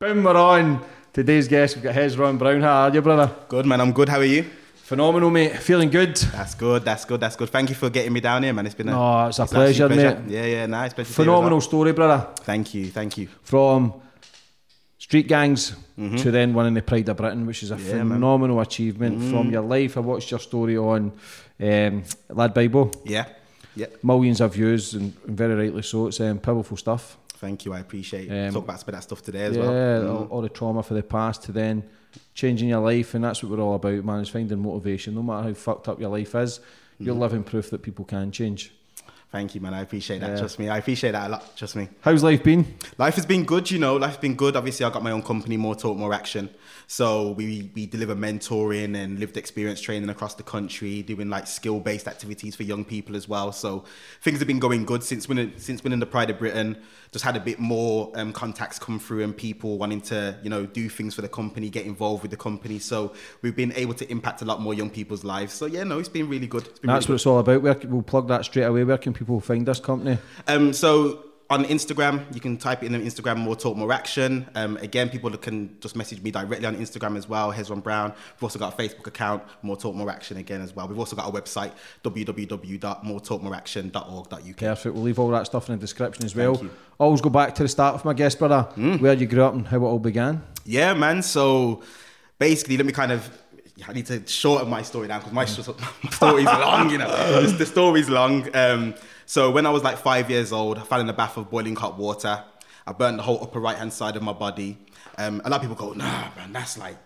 Boom, we're on. Today's guest, we've got Hezron Brown. How are you, brother? Good man, I'm good. How are you? Phenomenal, mate. Feeling good? That's good. That's good. That's good. Thank you for getting me down here, man. It's been a No, it's a actually pleasure, mate. Yeah, yeah, nice. Pleasure Phenomenal story, brother. Thank you, thank you. From street gangs to then winning the Pride of Britain, which is a Mm-hmm. Yeah, man. Mm. phenomenal achievement from your life. I watched your story on um, Lad Bible. Yeah, yeah. Millions of views, and, and very rightly so. It's um, powerful stuff. Thank you. I appreciate it. Um, Talk about some of that stuff today as yeah, well. Mm. all, the trauma for the past to then changing your life, and that's what we're all about, man. Is finding motivation, no matter how fucked up your life is. You're Mm. living proof that people can change. Thank you, man. I appreciate that. Yeah. Trust me. I appreciate that a lot. Trust me. How's life been? Life has been good, you know. Life's been good. Obviously, I got my own company, More Talk, More Action. So we we deliver mentoring and lived experience training across the country, doing like skill based activities for young people as well. So things have been going good since winning since winning the Pride of Britain. Just had a bit more um, contacts come through and people wanting to you know do things for the company, get involved with the company. So we've been able to impact a lot more young people's lives. So yeah, no, it's been really good. Been That's what really it's all about. Where, we'll plug that straight away. Where can people find this company? Um, so on Instagram, you can type in on Instagram, More Talk, More Action. Um, again, people can just message me directly on Instagram as well, Hezron Brown. We've also got a Facebook account, More Talk, More Action again as well. We've also got a website, www.moretalkmoreaction.org.uk. Perfect. We'll leave all that stuff in the description as well. Always go back to the start of my guest, brother. Where you grew up and how it all began. Yeah, man. So basically, let me kind of. I need to shorten my story down because my, sh- my story's long, you know. The, the story's long. Um, so when I was like five years old, I fell in a bath of boiling hot water. I burnt the whole upper right hand side of my body. Um, a lot of people go, "Nah, man, that's like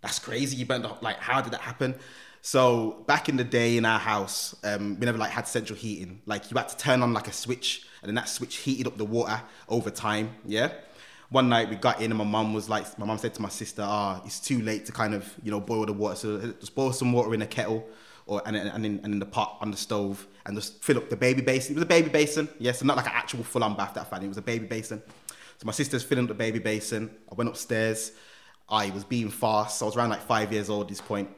that's crazy. You burnt the, like how did that happen?" So back in the day in our house, um, we never like had central heating. Like you had to turn on like a switch, and then that switch heated up the water over time. Yeah one night we got in and my mum was like, my mum said to my sister, ah, it's too late to kind of, you know, boil the water. So just boil some water in a kettle or and, and, in, and in the pot on the stove and just fill up the baby basin. It was a baby basin. Yes, so not like an actual full on bath that I found. It was a baby basin. So my sister's filling up the baby basin. I went upstairs. I was being fast. I was around like five years old at this point.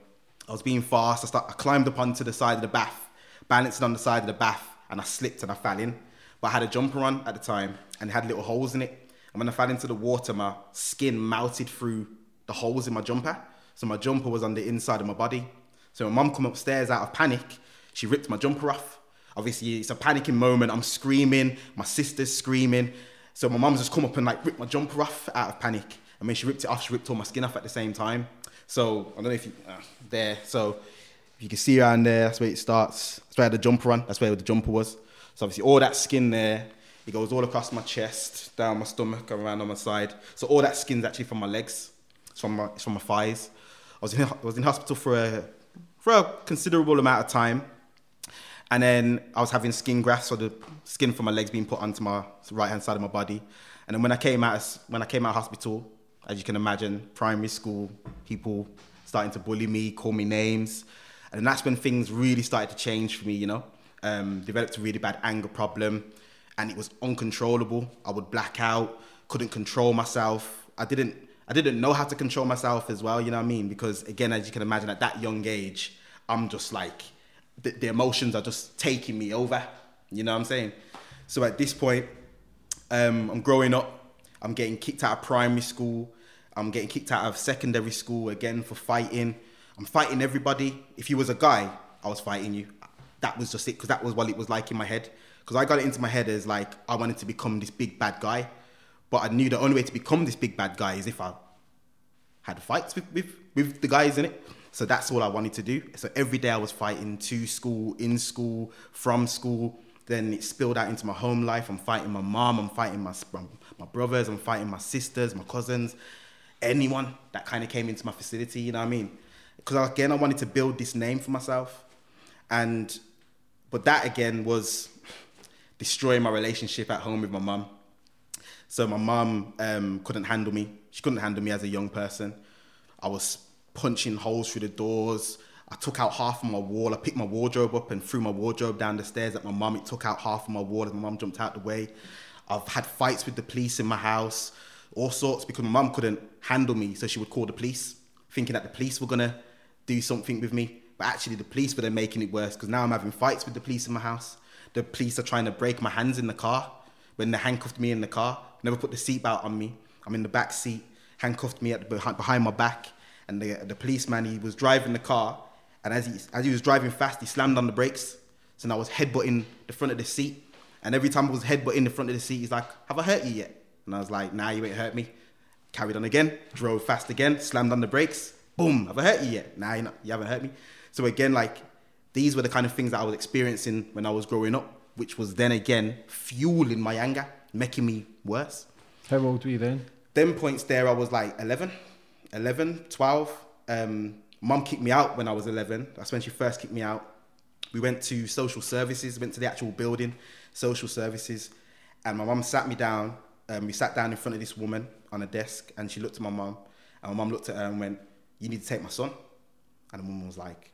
I was being fast. I, start, I climbed up onto the side of the bath, balancing on the side of the bath, and I slipped and I fell in. But I had a jumper on at the time and it had little holes in it. And when I fell into the water, my skin melted through the holes in my jumper. So my jumper was on the inside of my body. So my mum come upstairs out of panic. She ripped my jumper off. Obviously, it's a panicking moment. I'm screaming. My sister's screaming. So my mum's just come up and like ripped my jumper off out of panic. And when she ripped it off, she ripped all my skin off at the same time. So I don't know if you uh, there. So if you can see around there, that's where it starts. That's where I the jumper on. That's where the jumper was. So obviously all that skin there, it goes all across my chest, down my stomach, around on my side. So all that skin's actually from my legs. It's from my, it's from my thighs. I was in, I was in hospital for a for a considerable amount of time. And then I was having skin grafts, so the skin from my legs being put onto my right hand side of my body. And then when I came out, when I came out of hospital, as you can imagine, primary school, people starting to bully me, call me names, and that's when things really started to change for me. You know, um, developed a really bad anger problem, and it was uncontrollable. I would black out, couldn't control myself. I didn't, I didn't know how to control myself as well. You know what I mean? Because again, as you can imagine, at that young age, I'm just like the, the emotions are just taking me over. You know what I'm saying? So at this point, um, I'm growing up. I'm getting kicked out of primary school. I'm getting kicked out of secondary school again for fighting. I'm fighting everybody. If you was a guy, I was fighting you. That was just it, because that was what it was like in my head. Because I got it into my head as like I wanted to become this big bad guy, but I knew the only way to become this big bad guy is if I had fights with, with, with the guys in it. So that's all I wanted to do. So every day I was fighting to school, in school, from school. Then it spilled out into my home life. I'm fighting my mom, I'm fighting my, my brothers, I'm fighting my sisters, my cousins, anyone that kind of came into my facility, you know what I mean? Because again, I wanted to build this name for myself. And, but that again was destroying my relationship at home with my mom. So my mom um, couldn't handle me. She couldn't handle me as a young person. I was punching holes through the doors. I took out half of my wall. I picked my wardrobe up and threw my wardrobe down the stairs at my mum. It took out half of my wall and my mum jumped out the way. I've had fights with the police in my house, all sorts, because my mum couldn't handle me. So she would call the police, thinking that the police were going to do something with me. But actually, the police were then making it worse because now I'm having fights with the police in my house. The police are trying to break my hands in the car when they handcuffed me in the car. Never put the seatbelt on me. I'm in the back seat, handcuffed me at the, behind, behind my back. And the, the policeman, he was driving the car. And as he, as he was driving fast, he slammed on the brakes. So now I was headbutting the front of the seat. And every time I was headbutting the front of the seat, he's like, Have I hurt you yet? And I was like, Nah, you ain't hurt me. Carried on again, drove fast again, slammed on the brakes. Boom, have I hurt you yet? Nah, you, not, you haven't hurt me. So again, like, these were the kind of things that I was experiencing when I was growing up, which was then again fueling my anger, making me worse. How old were you then? Them points there, I was like 11, 11, 12. Um, Mum kicked me out when I was 11. That's when she first kicked me out. We went to social services, went to the actual building, social services, and my mum sat me down. Um, we sat down in front of this woman on a desk, and she looked at my mum, and my mum looked at her and went, "You need to take my son." And the woman was like,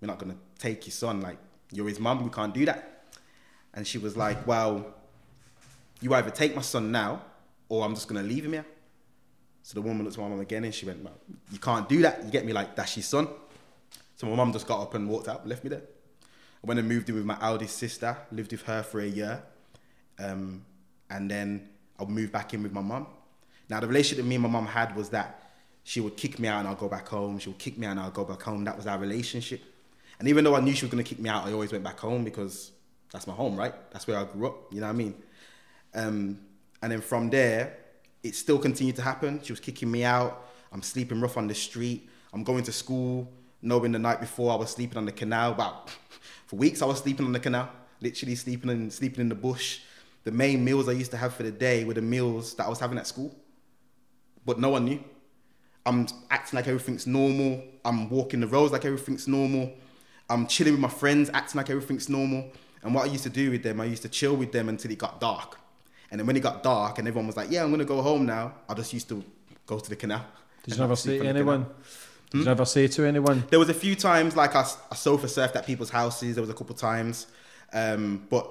"We're not gonna take your son. Like, you're his mum. We can't do that." And she was like, "Well, you either take my son now, or I'm just gonna leave him here." So the woman looked at my mum again, and she went, "You can't do that. You get me? Like, that's your son." So my mum just got up and walked out, left me there. I went and moved in with my eldest sister, lived with her for a year, um, and then I moved back in with my mum. Now the relationship that me and my mum had was that she would kick me out and I'll go back home. She would kick me out and I'll go back home. That was our relationship. And even though I knew she was gonna kick me out, I always went back home because that's my home, right? That's where I grew up. You know what I mean? Um, and then from there, it still continued to happen. She was kicking me out. I'm sleeping rough on the street. I'm going to school, knowing the night before I was sleeping on the canal. About for weeks, I was sleeping on the canal, literally sleeping in sleeping in the bush. The main meals I used to have for the day were the meals that I was having at school, but no one knew. I'm acting like everything's normal. I'm walking the roads like everything's normal. I'm chilling with my friends, acting like everything's normal. And what I used to do with them, I used to chill with them until it got dark. And then when it got dark and everyone was like, yeah, I'm going to go home now, I just used to go to the canal. Did you never to anyone? Did you never say to anyone? There was a few times like I, I sofa surfed at people's houses. There was a couple times, um, but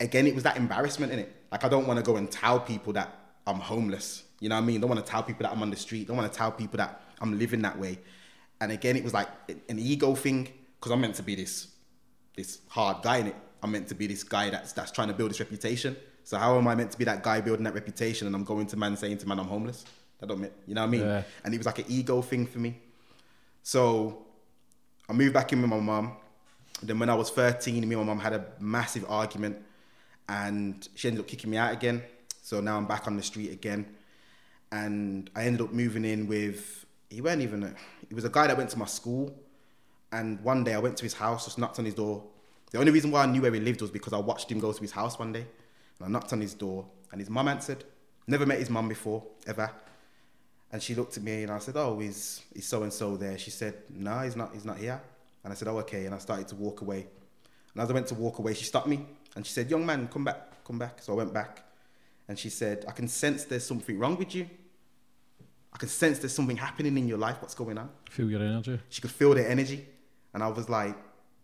again, it was that embarrassment in it. Like I don't want to go and tell people that I'm homeless. You know what I mean? Don't want to tell people that I'm on the street. Don't want to tell people that I'm living that way. And again, it was like an ego thing because I'm meant to be this this hard guy in it. I'm meant to be this guy that's that's trying to build this reputation. So how am I meant to be that guy building that reputation and I'm going to man saying to man I'm homeless? That don't mean you know what I mean? Yeah. And it was like an ego thing for me. So I moved back in with my mum. Then when I was 13, me and my mum had a massive argument and she ended up kicking me out again. So now I'm back on the street again. And I ended up moving in with, he weren't even, a, he was a guy that went to my school. And one day I went to his house, just knocked on his door. The only reason why I knew where he lived was because I watched him go to his house one day. And I knocked on his door and his mum answered. Never met his mum before, ever. And she looked at me and I said, "Oh, is is so and so there?" She said, "No, he's not. He's not here." And I said, "Oh, okay." And I started to walk away. And as I went to walk away, she stopped me and she said, "Young man, come back, come back." So I went back, And she said, I can sense there's something wrong with you. I can sense there's something happening in your life. What's going on? Feel your energy. She could feel the energy. And I was like,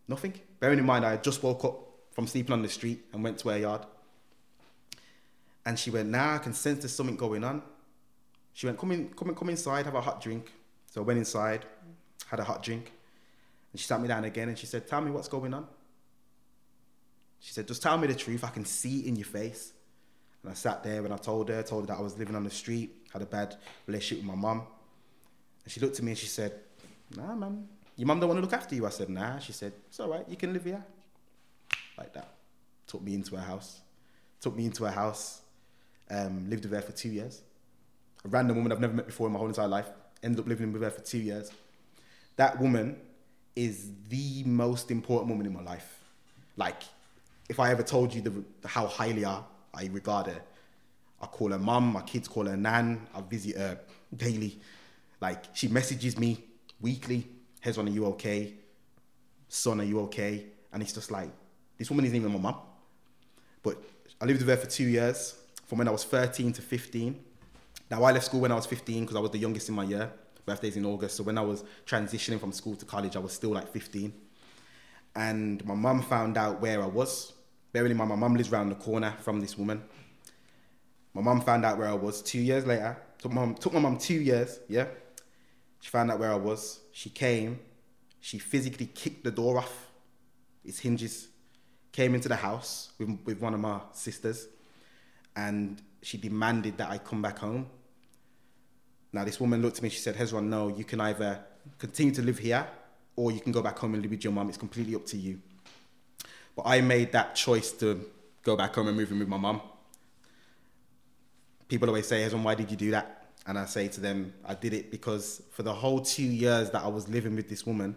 nothing. Bearing in mind, I had just woke up from sleeping on the street and went to her yard. And she went, nah, I can sense there's something going on. She went, come in, come in, come inside, have a hot drink. So I went inside, had a hot drink. And she sat me down again and she said, tell me what's going on. She said, just tell me the truth. I can see it in your face. And I sat there and I told her, told her that I was living on the street, had a bad relationship with my mum. And she looked at me and she said, nah, man, your mum don't want to look after you. I said, nah. She said, it's all right, you can live here. Like that. Took me into her house. Took me into her house. Um, lived with her for two years. A random woman I've never met before in my whole entire life. Ended up living with her for two years. That woman is the most important woman in my life. Like, if I ever told you the, how highly I, I regard her, I call her mum, my kids call her nan, I visit her daily. Like, she messages me weekly, Hezron, are you okay? Son, are you okay? And it's just like, this woman isn't even my mum. But I lived with her for two years, from when I was 13 to 15. Now, I left school when I was 15 because I was the youngest in my year. Birthday's in August. So when I was transitioning from school to college, I was still like 15. And my mum found out where I was. Bearing in mind, my mum lives around the corner from this woman. My mum found out where I was two years later. Took my mum, took my mum two years, yeah. She found out where I was. She came. She physically kicked the door off its hinges. Came into the house with, with one of my sisters. And she demanded that I come back home. Now, this woman looked at me. She said, Hezron, no, you can either continue to live here or you can go back home and live with your mum. It's completely up to you. But I made that choice to go back home and move in with my mum. People always say, Hezron, why did you do that? And I say to them, I did it because for the whole two years that I was living with this woman,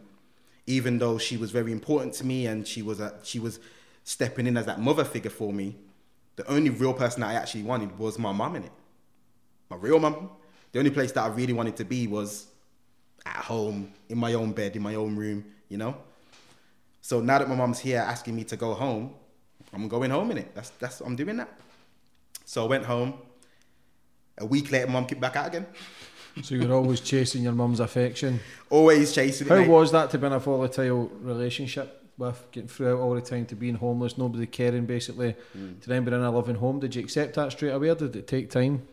even though she was very important to me and she was a, she was stepping in as that mother figure for me, the only real person that I actually wanted was my mum in it. My real mum. The only place that I really wanted to be was at home, in my own bed, in my own room, you know? So now that my mum's here asking me to go home, I'm going home in it. That's that's I'm doing that. So I went home. A week later, mum kicked back out again. So you're always chasing your mum's affection. Always chasing. How mate. was that to be in a volatile relationship with getting through it all the time to being homeless, nobody caring basically, Mm. to then being in a loving home? Did you accept that straight away or did it take time?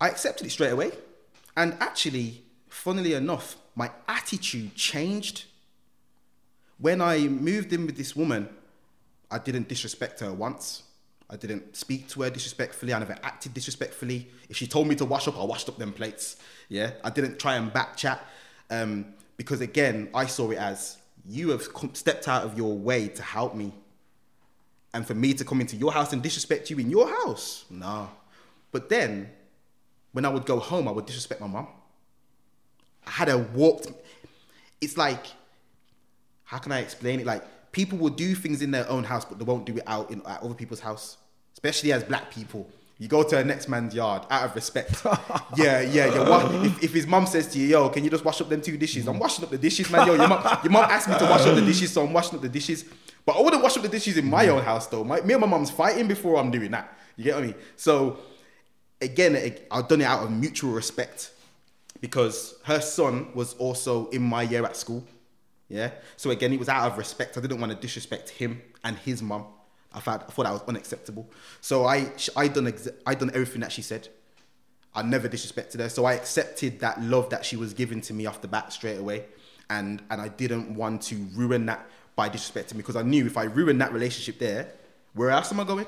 I accepted it straight away. And actually, funnily enough, my attitude changed. When I moved in with this woman, I didn't disrespect her once. I didn't speak to her disrespectfully. I never acted disrespectfully. If she told me to wash up, I washed up them plates. Yeah, I didn't try and back chat um, because again, I saw it as you have stepped out of your way to help me, and for me to come into your house and disrespect you in your house, no. But then, when I would go home, I would disrespect my mum. I had a warped. It's like, how can I explain it? Like people will do things in their own house, but they won't do it out in at other people's house. Especially as black people, you go to a next man's yard out of respect. yeah, yeah, yeah. What, if, if his mum says to you, "Yo, can you just wash up them two dishes?" I'm washing up the dishes, man. Yo, your mum, your mum asked me to wash up the dishes, so I'm washing up the dishes. But I wouldn't wash up the dishes in my own house, though. My, me and my mum's fighting before I'm doing that. You get what I mean? So again, I've done it out of mutual respect because her son was also in my year at school. Yeah. So again, it was out of respect. I didn't want to disrespect him and his mum. I thought, I thought that was unacceptable. So I, I done, ex- I done everything that she said. I never disrespected her. So I accepted that love that she was giving to me off the bat straight away. And, and I didn't want to ruin that by disrespecting me because I knew if I ruined that relationship there, where else am I going?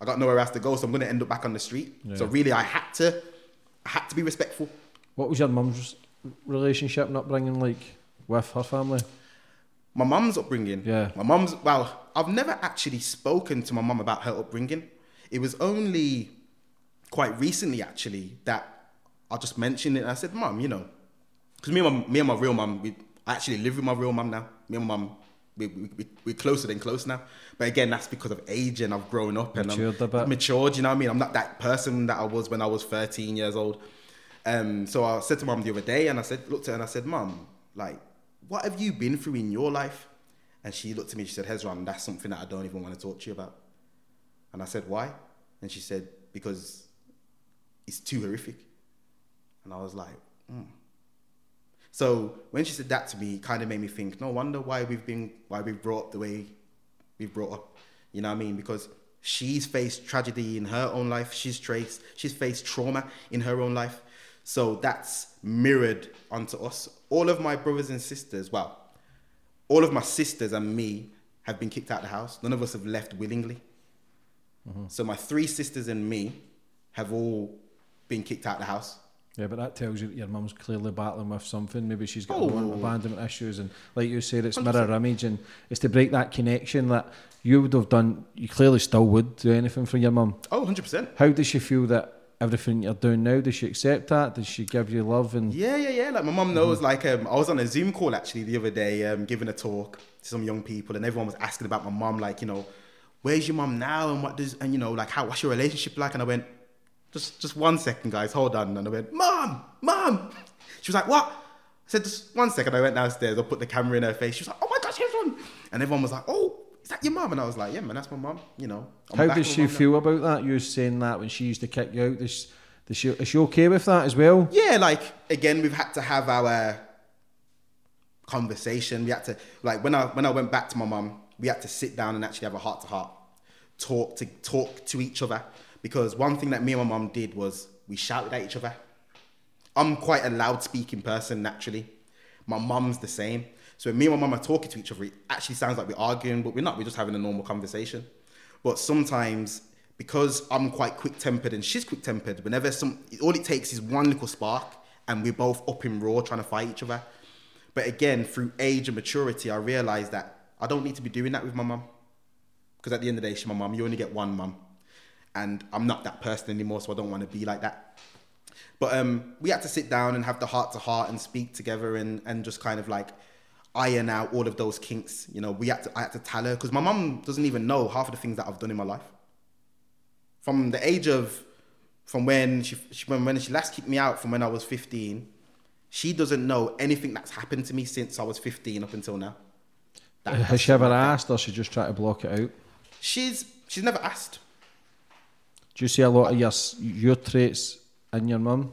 I got nowhere else to go, so I'm going to end up back on the street. So really, I had to, I had to be respectful. What was your mum's relationship and upbringing like with her family? My mum's upbringing. Yeah. My mum's well, I've never actually spoken to my mum about her upbringing. It was only quite recently actually that I just mentioned it. And I said, "Mum, you know, because me and my me and my real mum, we I actually live with my real mum now. Me and my mum, we, we, we, we're closer than close now. But again, that's because of age and I've grown up and Matured I'm bit. matured. You know what I mean? I'm not that person that I was when I was 13 years old. Um, so I said to mum the other day, and I said, looked at her and I said, "Mum, like, what have you been through in your life?" And she looked at me. And she said, "Hezron, that's something that I don't even want to talk to you about." And I said, "Why?" And she said, because it's too horrific. And I was like, hmm. So when she said that to me, it kind of made me think, no wonder why we've been, why we've brought up the way we've brought up. You know what I mean? Because she's faced tragedy in her own life. She's traced, she's faced trauma in her own life. So that's mirrored onto us. All of my brothers and sisters, well, all of my sisters and me have been kicked out of the house. None of us have left willingly. Mm-hmm. So my three sisters and me have all been kicked out of the house. Yeah, but that tells you that your mum's clearly battling with something. Maybe she's got Oh. abandonment issues, and like you said, it's mirror image, and it's to break that connection that you would have done. You clearly still would do anything for your mum. Oh, 100%. How does she feel that everything you're doing now? Does she accept that? Does she give you love? And Yeah, yeah, yeah. Like my mum knows. Like um, I was on a Zoom call actually the other day, um, giving a talk to some young people, and everyone was asking about my mum. Like, you know, where's your mum now, and what does, and you know, like how what's your relationship like? And I went, just just one second, guys, hold on. And I went, mum, mum. She was like, what? I said, just one second. I went downstairs. I put the camera in her face. She was like, oh my gosh, Hezron. And everyone was like, oh, that your mum? And I was like, yeah, man, that's my mum. You know. I'm how does she mum now." feel about that? You saying that when she used to kick you out? She, is she okay with that as well? Yeah, like again, we've had to have our conversation. We had to like when I when I went back to my mum, we had to sit down and actually have a heart to heart talk to talk to each other because one thing that me and my mum did was we shouted at each other. I'm quite a loud speaking person naturally. My mum's the same. So me and my mum are talking to each other, it actually sounds like we're arguing, but we're not. We're just having a normal conversation. But sometimes, because I'm quite quick tempered and she's quick tempered, whenever some, all it takes is one little spark and we're both up in raw trying to fight each other. But again, through age and maturity, I realized that I don't need to be doing that with my mum. Because at the end of the day, she's my mum. You only get one mum. And I'm not that person anymore, so I don't want to be like that. But um, we had to sit down and have the heart to heart and speak together and, and just kind of like iron out all of those kinks. You know, we had to I had to tell her because my mum doesn't even know half of the things that I've done in my life. From the age of from when she, she when, when she last kicked me out from when I was 15, she doesn't know anything that's happened to me since I was 15 up until now. That- Has she ever asked, or she just try to block it out? She's she's never asked. Do you see a lot of your your traits in your mum?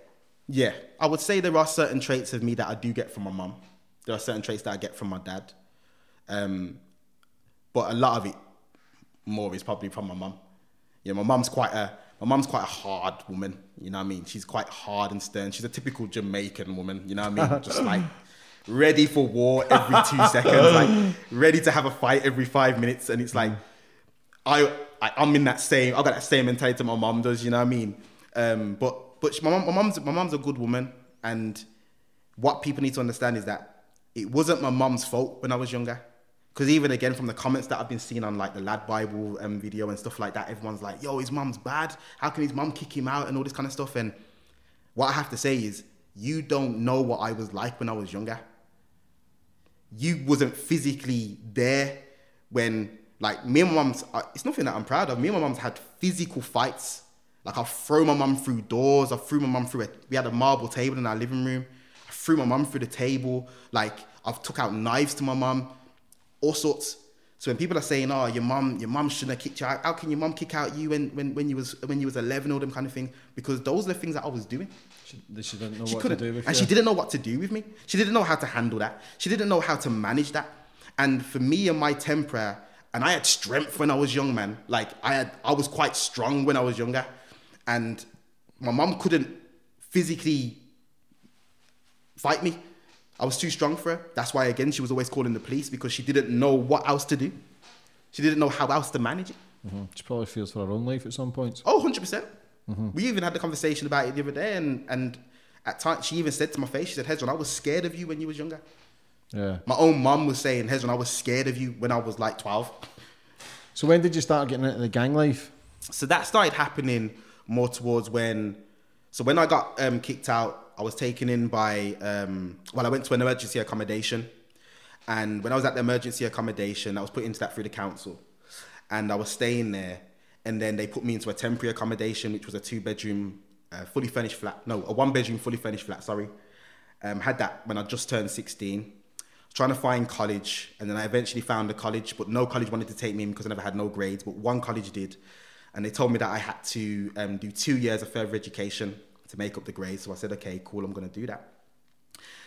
Yeah. I would say there are certain traits of me that I do get from my mum. There are certain traits that I get from my dad. Um, but a lot of it more is probably from my mum. Yeah, my mum's quite a my mum's quite a hard woman, you know what I mean? She's quite hard and stern. She's a typical Jamaican woman, you know what I mean? Just like ready for war every two seconds, like ready to have a fight every five minutes. And it's like I, I I'm in that same I got that same mentality my mom does, you know what I mean? Um, but but she- my mom, my mom's my mom's a good woman, and what people need to understand is that it wasn't my mom's fault when I was younger. Because even again from the comments that I've been seeing on like the Lad Bible um, video and stuff like that, everyone's like, "Yo, his mom's bad. How can his mom kick him out and all this kind of stuff?" And what I have to say is, you don't know what I was like when I was younger you wasn't physically there when like me and my mum's uh, it's nothing that I'm proud of. Me and my mum's had physical fights. Like I throw my mum through doors. I threw my mum through a we had a marble table in our living room. I threw my mum through the table. Like I've took out knives to my mum, all sorts. So when people are saying, "Oh, your mum, your mum shouldn't have kicked you out," how can your mum kick out you when, when, when you was when you was eleven, all them kind of things? Because those are the things that I was doing. She, she didn't know She what couldn't, to do with and you. she didn't know what to do with me. She didn't know how to handle that. She didn't know how to manage that. And for me and my temper, and I had strength when I was young, man. Like I had, I was quite strong when I was younger, and my mum couldn't physically fight me. I was too strong for her. That's why, again, she was always calling the police because she didn't know what else to do. She didn't know how else to manage it. Mhm. She probably feels for her own life at some points. Oh, 100%. percent Mhm. We even had the conversation about it the other day, and, and at times she even said to my face, she said, Hezron, I was scared of you when you was younger. Yeah. My own mum was saying, Hezron, I was scared of you when I was like 12. So when did you start getting into the gang life? So that started happening more towards when, so when I got um, kicked out, I was taken in by, um, well, I went to an emergency accommodation. And when I was at the emergency accommodation, I was put into that through the council. And I was staying there. And then they put me into a temporary accommodation, which was a two bedroom, uh, fully furnished flat. No, a one bedroom, fully furnished flat, sorry. Um, had that when I just turned 16. Trying to find college. And then I eventually found a college, but no college wanted to take me in because I never had no grades. But one college did. And they told me that I had to um, do two years of further education to make up the grades. So I said, okay, cool, I'm going to do that.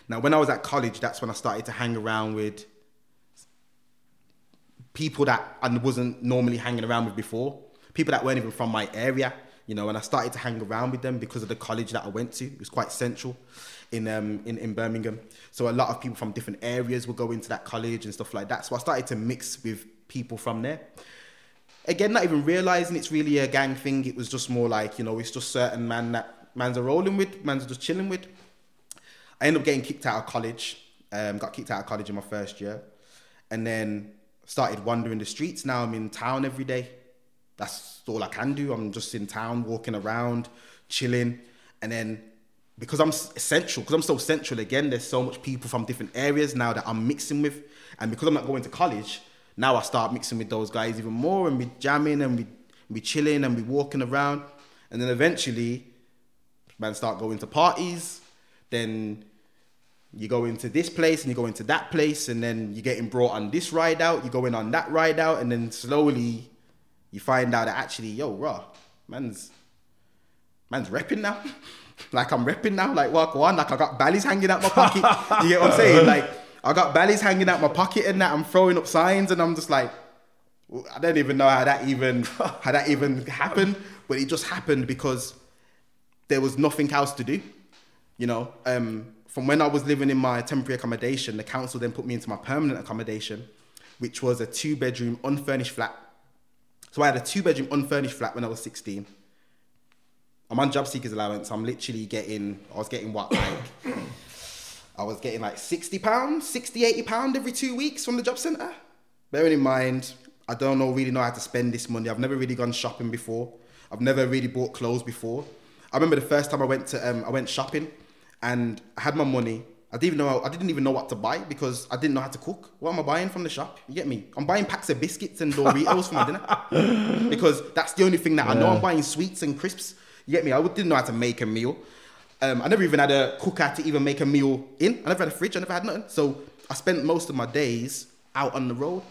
Now, when I was at college, that's when I started to hang around with people that I wasn't normally hanging around with before, people that weren't even from my area, you know, and I started to hang around with them because of the college that I went to. It was quite central in, um, in, in Birmingham. So a lot of people from different areas would go into that college and stuff like that. So I started to mix with people from there. Again, not even realizing it's really a gang thing. It was just more like, you know, it's just certain man that mans are rolling with, mans just chilling with. I ended up getting kicked out of college. Um, got kicked out of college in my first year, and then started wandering the streets. Now I'm in town every day. That's all I can do. I'm just in town, walking around, chilling, and then because I'm central, because I'm so central again, there's so much people from different areas now that I'm mixing with, and because I'm not going to college, now I start mixing with those guys even more, and we jamming and we we chilling and we walking around, and then eventually, man, start going to parties, then you go into this place and you go into that place and then you're getting brought on this ride out, you're going on that ride out, and then slowly you find out that actually, yo, raw, man's man's repping now. like I'm repping now, like walk on, like I got bellies hanging out my pocket. you get what I'm saying? Like I got bellies hanging out my pocket and that I'm throwing up signs and I'm just like I don't even know how that even how that even happened, but it just happened because there was nothing else to do. You know, um, from when I was living in my temporary accommodation, the council then put me into my permanent accommodation, which was a two bedroom unfurnished flat. So I had a two bedroom unfurnished flat when I was 16. I'm on job seekers allowance. I'm literally getting, I was getting what, like, I was getting like 60 pounds, 60, 80 pounds every two weeks from the job centre. Bearing in mind, I don't know really know how to spend this money. I've never really gone shopping before. I've never really bought clothes before. I remember the first time I went to um, I went shopping, and I had my money. I didn't even know I didn't even know what to buy because I didn't know how to cook. What am I buying from the shop? You get me? I'm buying packs of biscuits and Doritos for my dinner because that's the only thing that I know. I'm buying sweets and crisps. You get me? I didn't know how to make a meal. Um, I never even had a cooker to even make a meal in. I never had a fridge. I never had nothing. So I spent most of my days out on the road.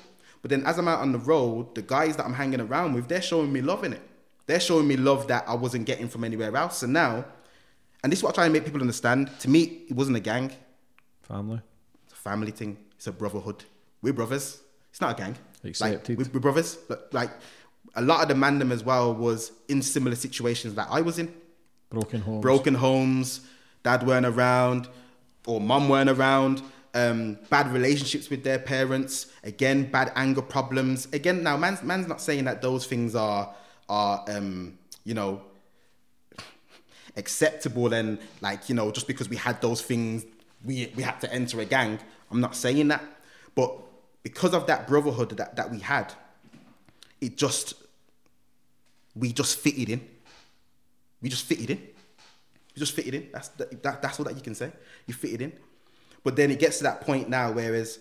But then as I'm out on the road, the guys that I'm hanging around with, they're showing me love in it. They're showing me love that I wasn't getting from anywhere else. And now, and this is what I try and make people understand. To me, it wasn't a gang. Family. It's a family thing. It's a brotherhood. We're brothers. It's not a gang. Accepted. Like, we're, we're brothers. But, Like a lot of the mandem as well was in similar situations that I was in. Broken homes. Broken homes. Dad weren't around, or mum weren't around. Um, bad relationships with their parents. Again, bad anger problems. Again, now man's man's not saying that those things are are um, you know acceptable and like you know just because we had those things we we had to enter a gang i'm not saying that but because of that brotherhood that, that we had it just we just fitted in we just fitted in. We just fitted in. That's that, that, that's all that you can say. You fitted in. But then it gets to that point now whereas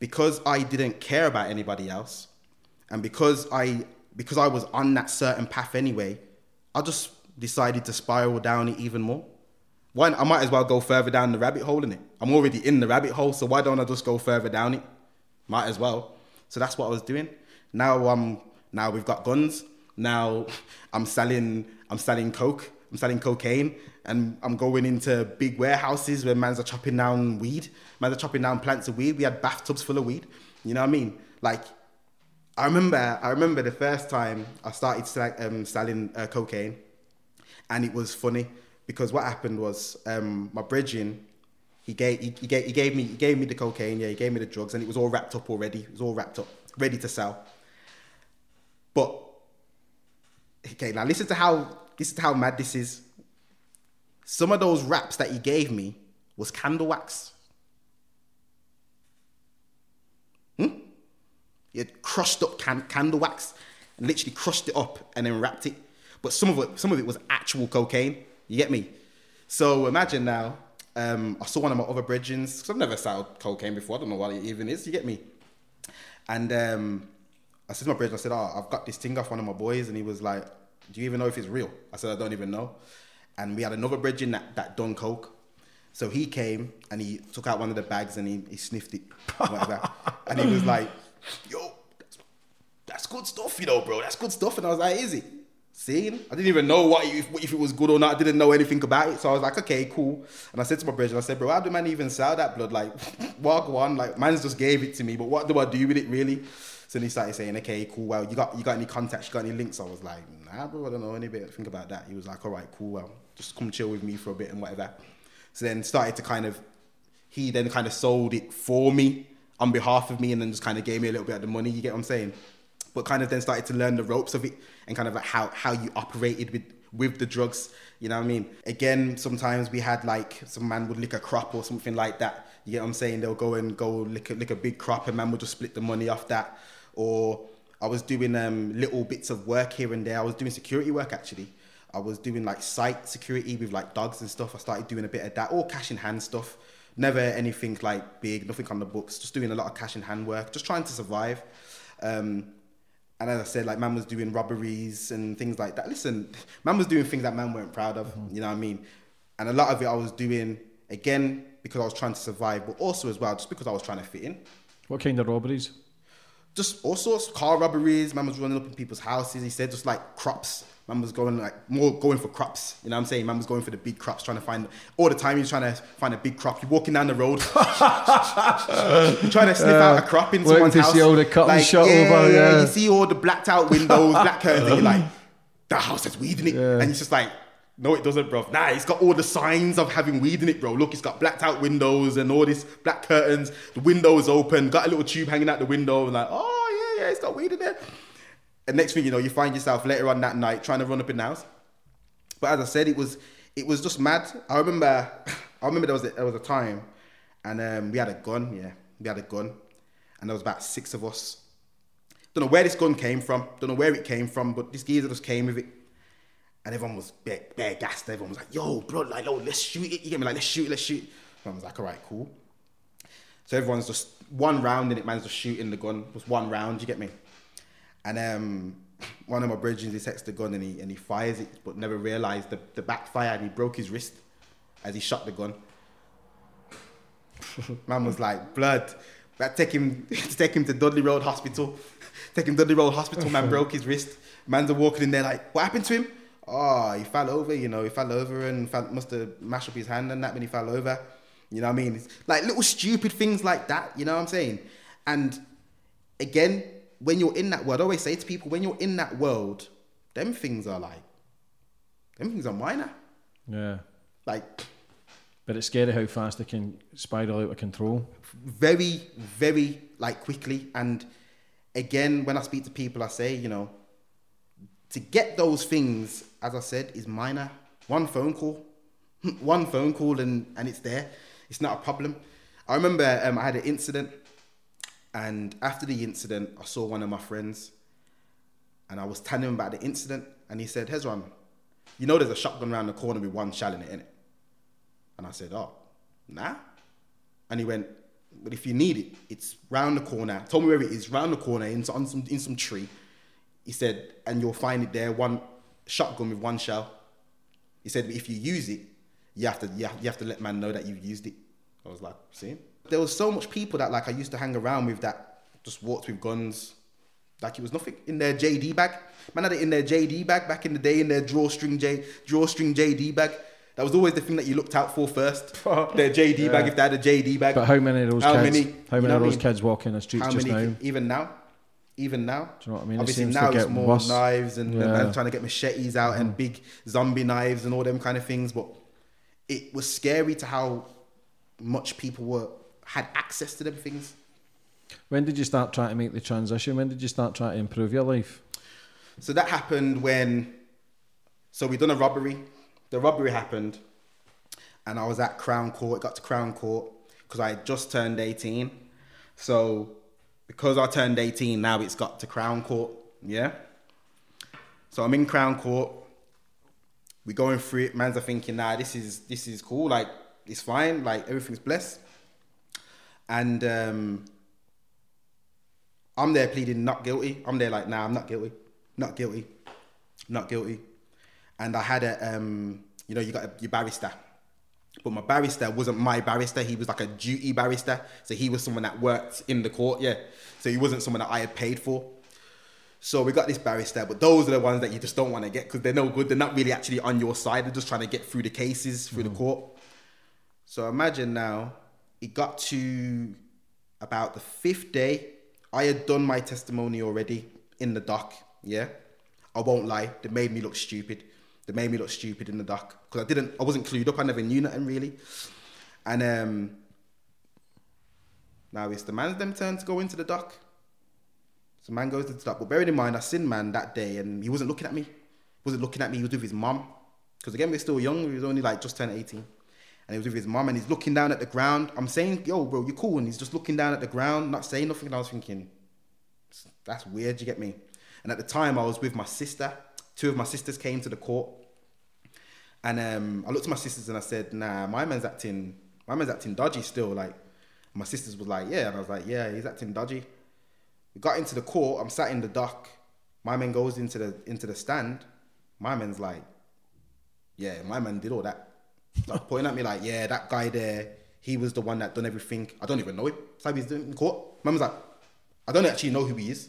because i didn't care about anybody else and because i because i was on that certain path anyway i just decided to spiral down it even more. Why i might as well go further down the rabbit hole in it i'm already in the rabbit hole so why don't i just go further down it? Might as well. So that's what I was doing. Now um now we've got guns. Now I'm selling I'm selling coke. I'm selling cocaine, and I'm going into big warehouses where mans are chopping down weed. Mans are chopping down plants of weed. We had bathtubs full of weed. You know what I mean? Like I remember I remember the first time I started um, selling uh, cocaine, and it was funny because what happened was um, my bridging. He gave, he, he, gave, he gave me he gave me the cocaine, yeah, he gave me the drugs, and it was all wrapped up already. It was all wrapped up, ready to sell. But okay, now listen to how this is how mad this is. Some of those wraps that he gave me was candle wax. Hmm? He had crushed up can- candle wax and literally crushed it up and then wrapped it. But some of it, some of it was actual cocaine. You get me? So imagine now, um, I saw one of my other bridgings because I've never sold cocaine before. I don't know what it even is. You get me? And um, I said to my brother, I said, "Oh, I've got this thing off one of my boys," and he was like, "Do you even know if it's real?" I said, "I don't even know." And we had another bridging that that done coke. So he came and he took out one of the bags and he, he sniffed it, and he was like, "Yo, that's, that's good stuff, you know, bro. That's good stuff." And I was like, "Is it?" Seeing, I didn't even know what if, if it was good or not. I didn't know anything about it, so I was like, "Okay, cool." And I said to my brother, I said, "Bro, how do man even sell that blood? Like, walk one, like man's just gave it to me, but what do I do with it really?" So then he started saying, "Okay, cool. Well, you got you got any contacts? You got any links?" I was like, "Nah, bro. I don't know any bit. Think about that." He was like, "All right, cool. Well, just come chill with me for a bit and whatever." So then started to kind of, he then kind of sold it for me on behalf of me, and then just kind of gave me a little bit of the money. You get what I'm saying? But kind of then started to learn the ropes of it and kind of like how how you operated with with the drugs. You know what I mean? Again, sometimes we had like some man would lick a crop or something like that. You get what I'm saying? They'll go and go lick a, lick a big crop, and man would just split the money off that. Or I was doing um, little bits of work here and there. I was doing security work actually. I was doing like site security with like dogs and stuff. I started doing a bit of that, all cash in hand stuff. Never anything like big, nothing on the books. Just doing a lot of cash in hand work, just trying to survive. Um, and as I said, like man was doing robberies and things like that. Listen, man was doing things that man weren't proud of. You know what I mean? And a lot of it I was doing again because I was trying to survive, but also as well just because I was trying to fit in. What kind of robberies? Just all sorts, of car robberies. Man was running up in people's houses. He said just like crops. Man was going like more going for crops. You know what I'm saying? Man was going for the big crops, trying to find all the time. He was trying to find a big crop. You're walking down the road, you're trying to sniff out a crop in Waiting someone's house. see all the cut and like, shot yeah, over, yeah. You see all the blacked out windows, black curtains, and you're like, that house has weed in it, and it's just like. No, it doesn't, bro. Nah, it's got all the signs of having weed in it, bro. Look, it's got blacked out windows and all this black curtains. The window's open, got a little tube hanging out the window, and like, oh yeah, yeah, it's got weed in there. And next thing you know, you find yourself later on that night trying to run up in the house. But as I said, it was it was just mad. I remember, I remember there was a, there was a time, and um, we had a gun. Yeah, we had a gun, and there was about six of us. Don't know where this gun came from. Don't know where it came from, but this geezer just came with it, and everyone was bare, bare gassed. Everyone was like, "Yo, bro, like, yo, let's shoot it." You get me? Like, let's shoot, it, let's shoot. And I was like, "All right, cool." So everyone's just one round, and it man's just shooting the gun. It was one round. You get me? And um, one of my bridges, he takes the gun and he and he fires it, but never realised the, the backfire and he broke his wrist as he shot the gun. Man was like, blood. That take him take him to Dudley Road Hospital. take him to Dudley Road Hospital, man broke his wrist. Man's walking in there like, what happened to him? Oh, he fell over, you know, he fell over and fell, must have mashed up his hand and that when he fell over. You know what I mean? It's like little stupid things like that, you know what I'm saying? And again, when you're in that world, I always say to people, when you're in that world, them things are like, them things are minor. Yeah. Like, But it's scary how fast they can spiral out of control. very, very like quickly. And again, when I speak to people, I say, you know, to get those things, as I said, is minor. One phone call, one phone call, and and it's there. It's not a problem. I remember um, I had an incident, and after the incident, I saw one of my friends, and I was telling him about the incident, and he said, "Hezron, you know, there's a shotgun around the corner with one shell in it, innit?" And I said, "Oh, nah." And he went, "But if you need it, it's round the corner." Told me where it is, round the corner, in on some in some tree. He said, "And you'll find it there, one shotgun with one shell." He said, "But if you use it, you have to you have, you have to let man know that you've used it." I was like, "See." There was so much people that like I used to hang around with that just walked with guns like it was nothing in their JD bag. Man had it in their JD bag back in the day in their drawstring J drawstring JD bag. That was always the thing that you looked out for first. their JD bag if they had a JD bag. But how many of those How kids? many- how you many know of what I those mean? kids walk in the streets How just many now? even now? Even now? Do you know what I mean? Obviously now it's more worse. knives and, and Yeah. Mm-hmm. trying to get machetes out and big zombie knives and all them kind of things. But it was scary to how much people were had access to them things. When did you start trying to make the transition? When did you start trying to improve your life? So that happened when, so we done a robbery. The robbery happened, and I was at Crown Court. It got to Crown Court because I had just turned 18. So because I turned 18, now it's got to Crown Court. Yeah. So I'm in Crown Court. We're going through it. Man's are thinking, nah, this is this is cool. Like it's fine. Like everything's blessed. And um, I'm there pleading not guilty. I'm there like, nah, I'm not guilty, not guilty, not guilty. And I had a, um, you know, you got a, your barrister, but my barrister wasn't my barrister. He was like a duty barrister, so he was someone that worked in the court. Yeah, so he wasn't someone that I had paid for. So we got this barrister, but those are the ones that you just don't want to get because they're no good. They're not really actually on your side. They're just trying to get through the cases through the mm-hmm. court. So imagine now, it got to about the fifth day. I had done my testimony already in the dock. Yeah, I won't lie. They made me look stupid. They made me look stupid in the dock because I didn't. I wasn't clued up. I never knew nothing really. And um, now it's the man's them turn to go into the dock. So man goes to the dock. But bearing in mind, I seen man that day and he wasn't looking at me. He wasn't looking at me. He was with his mum. Because again, we're still young. He was only like just turned 18. And he was with his mum and he's looking down at the ground. I'm saying, yo, bro, you're cool. And he's just looking down at the ground, not saying nothing. And I was thinking, that's weird, you get me? And at the time, I was with my sister. Two of my sisters came to the court. And um, I looked at my sisters and I said, nah, my man's acting, my man's acting dodgy still. Like, my sisters was like, yeah. And I was like, yeah, he's acting dodgy. We got into the court. I'm sat in the dock. My man goes into the into the stand. My man's like, yeah, my man did all that. Like pointing at me like, yeah, that guy there, he was the one that done everything. I don't even know him. So he's doing in court. My man's like, I don't actually know who he is.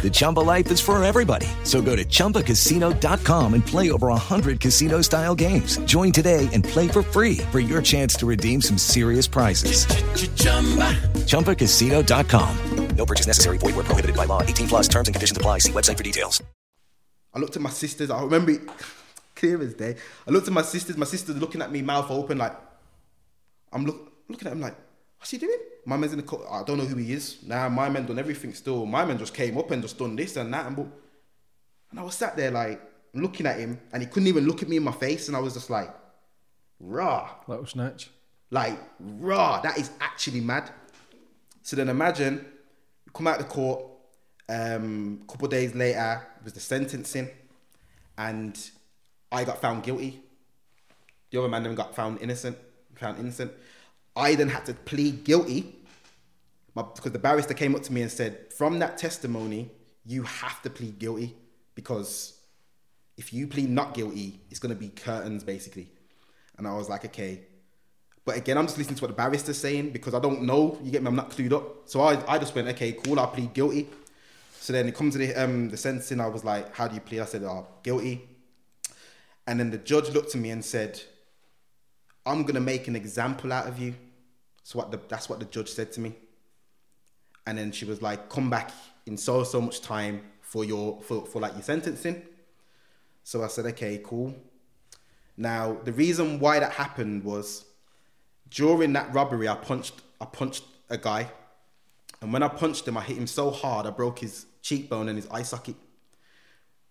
The Chumba life is for everybody. So go to ChumbaCasino.com and play over 100 casino style games. Join today and play for free for your chance to redeem some serious prizes. ChumbaCasino.com. No purchase necessary. Void where prohibited by law. 18 plus terms and conditions apply. See website for details. I looked at my sisters. I remember it clear as day. I looked at my sisters. My sisters looking at me, mouth open, like I'm look, looking at him like, what's he doing? My man's in the court. I don't know who he is. Now my man done everything. Still, my man just came up and just done this and that and but, and I was sat there like looking at him, and he couldn't even look at me in my face, and I was just like, raw, Little snatch. like raw. That is actually mad. So then imagine you come out the court. Um, a couple of days later it was the sentencing, and I got found guilty. The other man then got found innocent. Found innocent. I then had to plead guilty my, because the barrister came up to me and said, "From that testimony, you have to plead guilty because if you plead not guilty, it's going to be curtains basically." And I was like, "Okay." But again, I'm just listening to what the barrister's saying because I don't know. You get me? I'm not clued up. So I, I just went, okay, cool. I'll plead guilty. So then it comes to the um the sentencing. I was like, how do you plead? I said, oh, guilty. And then the judge looked at me and said, I'm gonna make an example out of you. So what the, that's what the judge said to me. And then she was like, come back in so so much time for your for, for like your sentencing. So I said, okay, cool. Now the reason why that happened was during that robbery, I punched I punched a guy, and when I punched him, I hit him so hard I broke his cheekbone and his eye socket.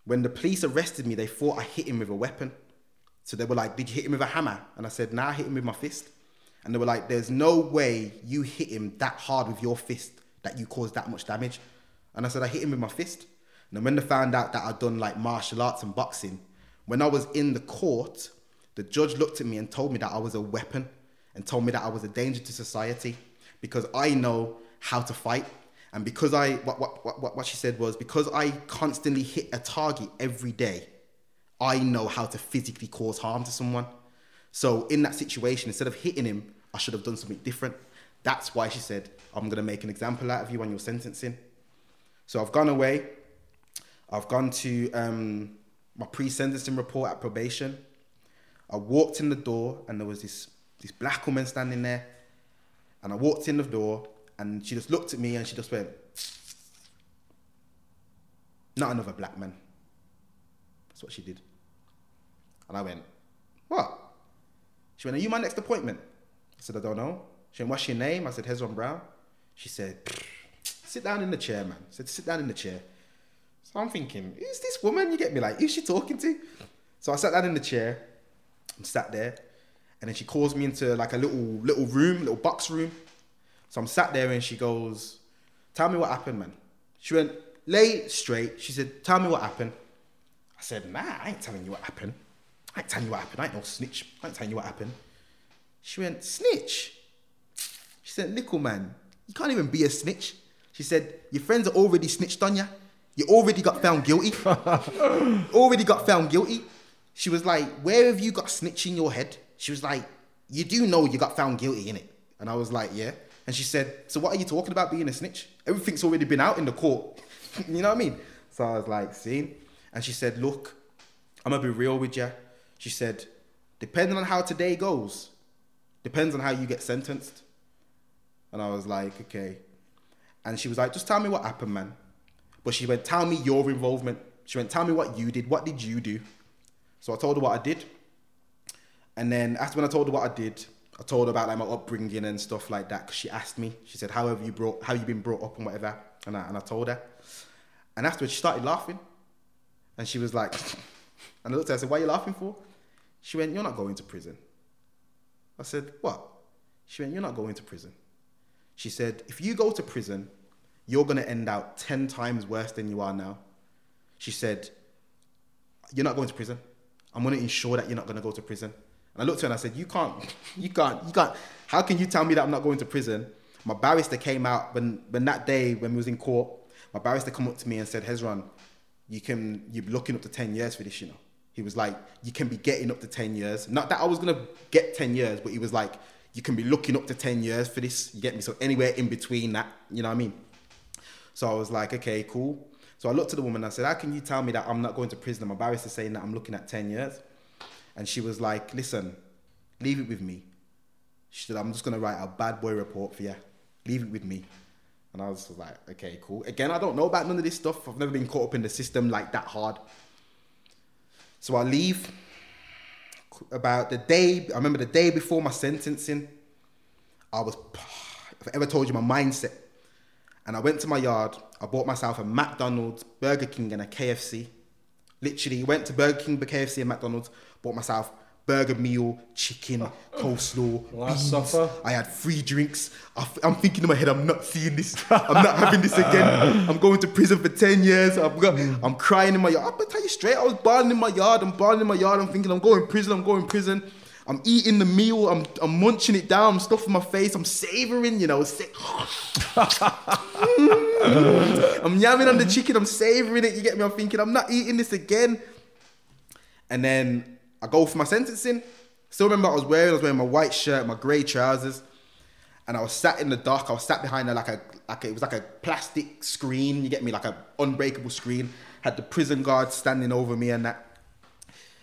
When the police arrested me, they thought I hit him with a weapon. So they were like, "Did you hit him with a hammer?" And I said, "Nah, I hit him with my fist." And they were like, "There's no way you hit him that hard with your fist that you caused that much damage." And I said, "I hit him with my fist." And then when they found out that I'd done like martial arts and boxing, when I was in the court, the judge looked at me and told me that I was a weapon and told me that I was a danger to society because I know how to fight And because I, what, what, what, what she said was, because I constantly hit a target every day, I know how to physically cause harm to someone. So in that situation, instead of hitting him, I should have done something different. That's why she said, I'm going to make an example out of you on your sentencing. So I've gone away. I've gone to um, my pre-sentencing report at probation. I walked in the door and there was this, this black woman standing there. And I walked in the door and she just looked at me and she just went, not another black man. That's what she did. And I went, what? She went, are you my next appointment? I said, I don't know. She went, what's your name? I said, Hezron Brown. She said, sit down in the chair, man. I said, sit down in the chair. So I'm thinking, who's this woman? You get me? Like, who's she talking to? So I sat down in the chair and sat there. And then she calls me into like a little little room, little box room. So I'm sat there and she goes, Tell me what happened, man. She went, lay straight. She said, Tell me what happened. I said, Nah, I ain't telling you what happened. I ain't telling you what happened. I ain't no snitch. I ain't telling you what happened. She went, Snitch? She said, Little man, you can't even be a snitch. She said, Your friends are already snitched on you. You already got found guilty. already got found guilty. She was like, Where have you got snitch in your head? She was like, You do know you got found guilty in it. And I was like, Yeah. And she said, So what are you talking about being a snitch? Everything's already been out in the court. you know what I mean? So I was like, See? And she said, Look, I'm gonna be real with you. She said, Depending on how today goes, depends on how you get sentenced. And I was like, Okay. And she was like, Just tell me what happened, man. But she went, Tell me your involvement. She went, Tell me what you did. What did you do? So I told her what I did. And then after when I told her what I did, I told her about like my upbringing and stuff like that. Cause she asked me, she said, "How have you brought? How you been brought up and whatever?" And I, and I told her. And afterwards, she started laughing, and she was like, and I looked at her, I said, "Why are you laughing for?" She went, "You're not going to prison." I said, "What?" She went, "You're not going to prison." She said, "If you go to prison, you're gonna end out ten times worse than you are now." She said, "You're not going to prison. I'm gonna ensure that you're not gonna go to prison." And I looked at her and I said, You can't, you can't, you can't. How can you tell me that I'm not going to prison? My barrister came out when, when that day when we was in court, my barrister come up to me and said, Hezron, you can, you're looking up to 10 years for this, you know. He was like, you can be getting up to 10 years. Not that I was gonna get 10 years, but he was like, you can be looking up to 10 years for this. You get me? So anywhere in between that, you know what I mean? So I was like, okay, cool. So I looked at the woman and I said, how can you tell me that I'm not going to prison? My barrister's saying that I'm looking at 10 years. And she was like, listen, leave it with me. She said, I'm just going to write a bad boy report for you. Leave it with me. And I was like, okay, cool. Again, I don't know about none of this stuff. I've never been caught up in the system like that hard. So I leave. About the day, I remember the day before my sentencing, I was, if I ever told you my mindset. And I went to my yard, I bought myself a McDonald's, Burger King, and a KFC. Literally went to Burger King, KFC, and McDonald's, bought myself burger meal, chicken, uh, uh. coleslaw, Last beans. supper. I had free drinks. I f- I'm thinking in my head, I'm not seeing this. I'm not having this again. I'm going to prison for 10 years. I'm, go- mm. I'm crying in my yard. I'm gonna tell you straight, I was bawling in my yard. I'm bawling in my yard. I'm thinking, I'm going prison. I'm going prison. I'm eating the meal. I'm, I'm munching it down. I'm stuffing my face. I'm savoring, you know. Sa- I'm yamming on the chicken. I'm savoring it. You get me? I'm thinking, I'm not eating this again. And then I go for my sentencing. Still remember I was wearing, I was wearing my white shirt, my grey trousers, and I was sat in the dark. I was sat behind a, like a like a, it was like a plastic screen. You get me, like a unbreakable screen. Had the prison guard standing over me and that.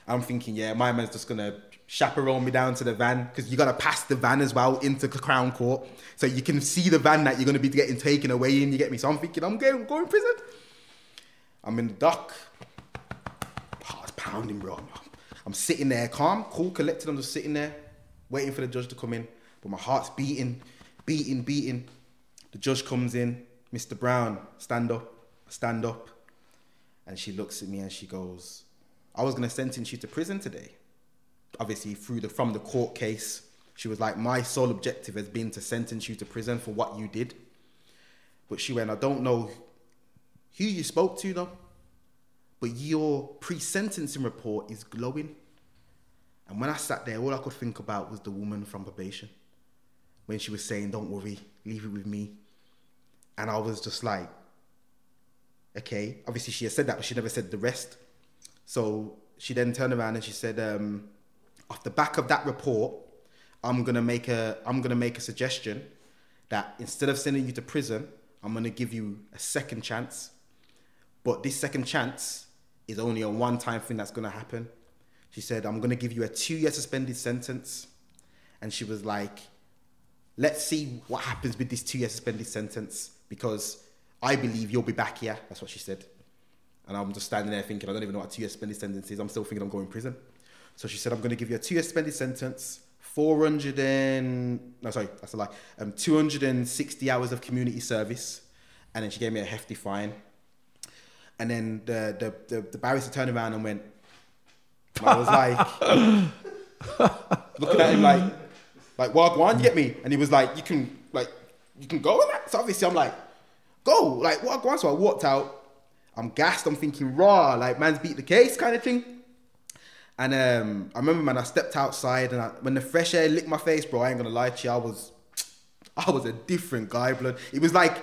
I'm thinking, yeah, my man's just gonna chaperone me down to the van because you gotta pass the van as well into the Crown Court, so you can see the van that you're gonna be getting taken away in. You get me? So I'm thinking, I'm going, going prison. I'm in the dock. Heart's pounding, bro. I'm sitting there, calm, cool, collected. I'm just sitting there, waiting for the judge to come in. But my heart's beating, beating, beating. The judge comes in, Mr. Brown, stand up, stand up. And she looks at me and she goes, I was gonna sentence you to prison today. Obviously, through the from the court case, she was like, My sole objective has been to sentence you to prison for what you did. But she went, I don't know who you spoke to though but your pre-sentencing report is glowing. And when I sat there, all I could think about was the woman from probation. When she was saying, Don't worry, leave it with me. And I was just like, okay. Obviously, she had said that, but she never said the rest. So she then turned around and she said, um, off the back of that report, I'm gonna make a I'm gonna make a suggestion that instead of sending you to prison, I'm gonna give you a second chance. But this second chance is only a one-time thing that's gonna happen. She said, I'm gonna give you a two-year suspended sentence. And she was like, let's see what happens with this two-year suspended sentence because I believe you'll be back here. That's what she said. And I'm just standing there thinking, I don't even know what a two-year suspended sentence is. I'm still thinking I'm going to prison. So she said, I'm going to give you a two-year suspended sentence, 400 and no, sorry, that's a lie. Um, 260 hours of community service, and then she gave me a hefty fine. And then the the the, the barrister turned around and went. I was like, looking at him like, like, what, what, you get me? And he was like, you can, like, you can go with that. So obviously I'm like, go, like, on. So I walked out. I'm gassed. I'm thinking, raw, like, man's beat the case kind of thing. And um, I remember, man, I stepped outside and I, when the fresh air licked my face, bro, I ain't gonna lie to you, I was, I was a different guy, blood. It was like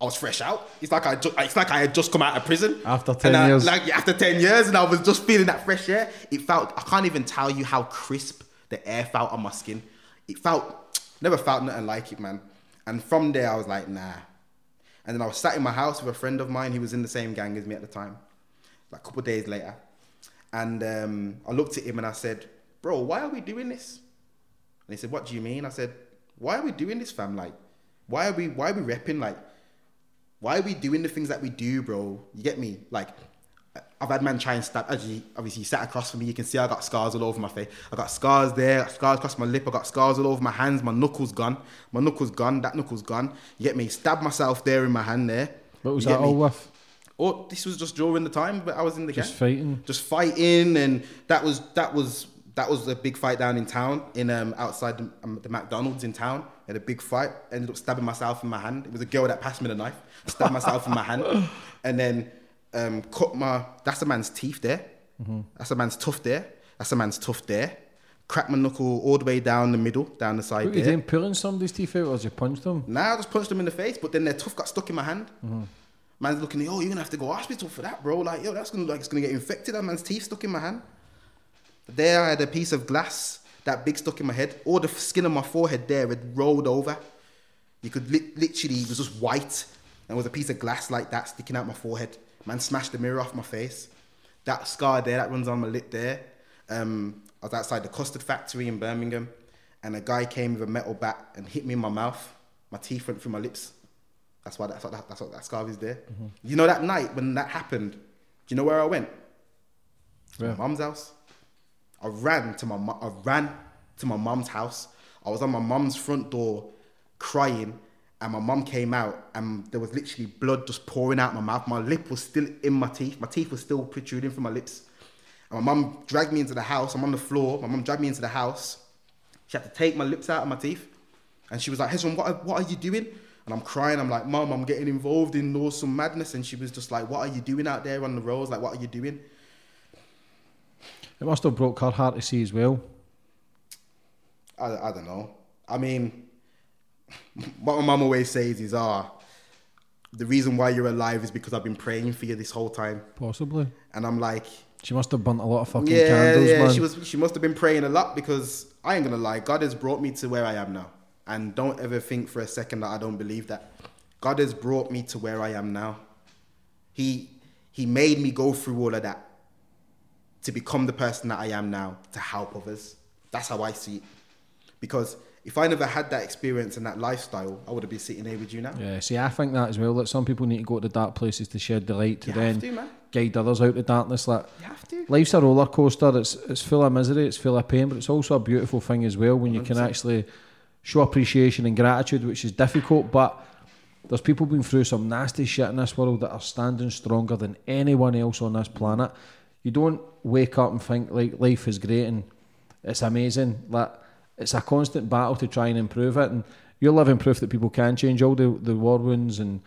I was fresh out. It's like I, ju- it's like I had just come out of prison After 10 And I- years. Like after ten years, and I was just feeling that fresh air. It felt. I can't even tell you how crisp the air felt on my skin. It felt. Never felt nothing like it, man. And from there, I was like, nah. And then I was sat in my house with a friend of mine. who was in the same gang as me at the time. Like a couple of days later, and um, I looked at him and I said, "Bro, why are we doing this?" And he said, "What do you mean?" I said, "Why are we doing this, fam? Like, why are we why are we repping? Like, why are we doing the things that we do, bro? You get me? Like, I've had man try and stab. Actually, obviously, he sat across from me. You can see I got scars all over my face. I got scars there, got scars across my lip. I got scars all over my hands. My knuckles gone. My knuckles gone. That knuckles gone. You get me? Stabbed myself there in my hand there. What was that all with? Oh, this was just during the time, but I was in the Just gang. fighting. Just fighting, and that was that was that was a big fight down in town, in um outside the, um, the McDonald's in town. Had a big fight. Ended up stabbing myself in my hand. It was a girl that passed me the knife. Stabbed myself in my hand, and then um cut my. That's a man's teeth there. Mhm. That's a man's tooth there. That's a man's tooth there. Cracked my knuckle all the way down the middle, down the side What you there. doing? Pulling somebody's teeth out or did you punched them? Nah, I just punched them in the face, but then their tooth got stuck in my hand. Mhm. Man's looking, me. Oh, you're gonna have to go hospital for that, bro. Like, yo, that's gonna like it's gonna get infected. That man's teeth stuck in my hand. There, I had a piece of glass, that big stuck in my head. All the skin on my forehead there had rolled over. You could li- literally, it was just white. And there was a piece of glass like that sticking out my forehead. Man smashed the mirror off my face. That scar there, that runs on my lip there. Um, I was outside the custard factory in Birmingham, and a guy came with a metal bat and hit me in my mouth. My teeth went through my lips. That's why that's what that, that's what that scar is there. You know that night when that happened, do you know where I went? Where? my mum's house. I ran to my I ran to my mum's house. I was on my mum's front door crying and my mum came out and there was literally blood just pouring out my mouth. My lip was still in my teeth. My teeth were still protruding from my lips. And my mum dragged me into the house. I'm on the floor. My mum dragged me into the house. She had to take my lips out of my teeth. And she was like, Hezron, what, are- what are you doing? And I'm crying. I'm like, Mum, I'm getting involved in awesome madness. And she was just like, What are you doing out there on the roads? Like, what are you doing? It must have broke her heart to see as well. I, I don't know. I mean, what my mum always says is, ah, the reason why you're alive is because I've been praying for you this whole time. Possibly. And I'm like, She must have burnt a lot of fucking yeah, candles, yeah. man. She was. She must have been praying a lot because I ain't gonna lie. God has brought me to where I am now, and don't ever think for a second that I don't believe that. God has brought me to where I am now. He He made me go through all of that to become the person that I am now to help others. That's how I see it. Because if I never had that experience and that lifestyle, I would have been sitting here with you now. Yeah, see, I think that as well. That some people need to go to dark places to shed the light to You then to, guide others out of the darkness. Like, You have to. life's a roller coaster. It's it's full of misery. It's full of pain, but it's also a beautiful thing as well when you can 100%. actually show appreciation and gratitude, which is difficult. But there's people been through some nasty shit in this world that are standing stronger than anyone else on this planet. You don't wake up and think like life is great and it's amazing. Like it's a constant battle to try and improve it. And you're living proof that people can change. All the the war wounds and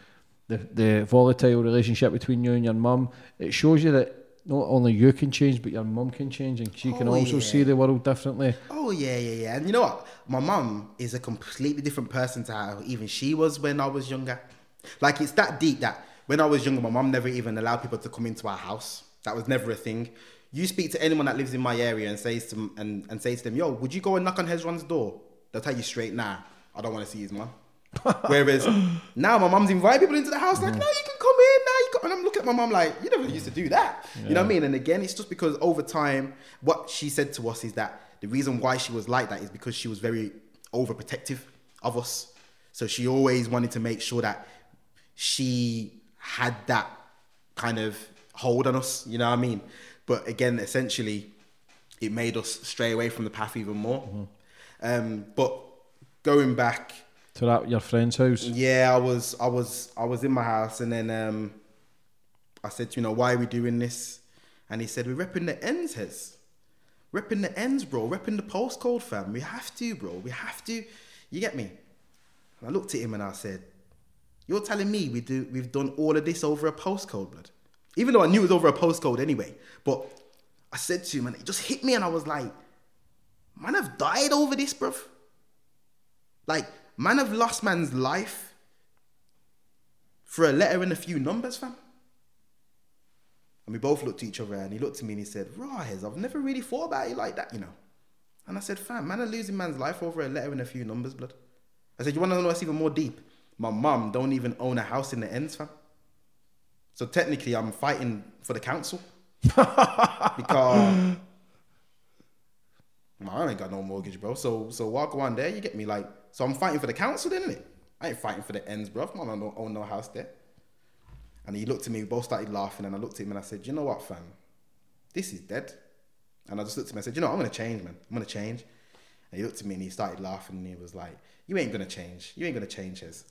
the the volatile relationship between you and your mum. It shows you that not only you can change, but your mum can change, and she can Oh, also yeah. see the world differently. Oh yeah, yeah, yeah. And you know what? My mum is a completely different person to how even she was when I was younger. Like it's that deep that when I was younger, my mum never even allowed people to come into our house. That was never a thing. You speak to anyone that lives in my area and says to them, and, and says to them, "Yo, would you go and knock on Hezron's door?" They'll tell you straight, "Nah, I don't want to see his mum." Whereas now my mum's inviting people into the house, like, "No, you can come in now." You can. And I'm looking at my mum like, "You never used to do that." You know what I mean? And again, it's just because over time, what she said to us is that the reason why she was like that is because she was very overprotective of us. So she always wanted to make sure that she had that kind of hold on us, you know what I mean? But again, essentially, it made us stray away from the path even more. Um, but going back, To that your friend's house. yeah, I was, I was, I was in my house, and then um, I said, you know, why are we doing this? And he said, we're repping the ends, Hez. Repping the ends, bro. Repping the postcode, fam. We have to, bro. We have to. You get me? And I looked at him and I said, You're telling me we do we've done all of this over a postcode, blood. Even though I knew it was over a postcode anyway. But I said to him, and it just hit me, and I was like, Man, I've died over this, bruv. Like, man, I've lost man's life for a letter and a few numbers, fam. And we both looked at each other, and he looked at me and he said, Rise, I've never really thought about it like that, you know. And I said, Fam, man, are losing man's life over a letter and a few numbers, blood. I said, You want to know what's even more deep? My mum don't even own a house in the ends, fam. So technically, I'm fighting for the council because I ain't got no mortgage, bro. So so go on there? You get me? Like, so I'm fighting for the council, then, innit? I ain't fighting for the ends, bro. Man, I don't own no house there. And he looked at me. We both started laughing, and I looked at him and I said, "You know what, fam? This is dead." And I just looked at him and I said, "You know, I'm gonna change, man. I'm gonna change." And he looked at me and he started laughing and he was like, "You ain't gonna change. You ain't gonna change, Hez."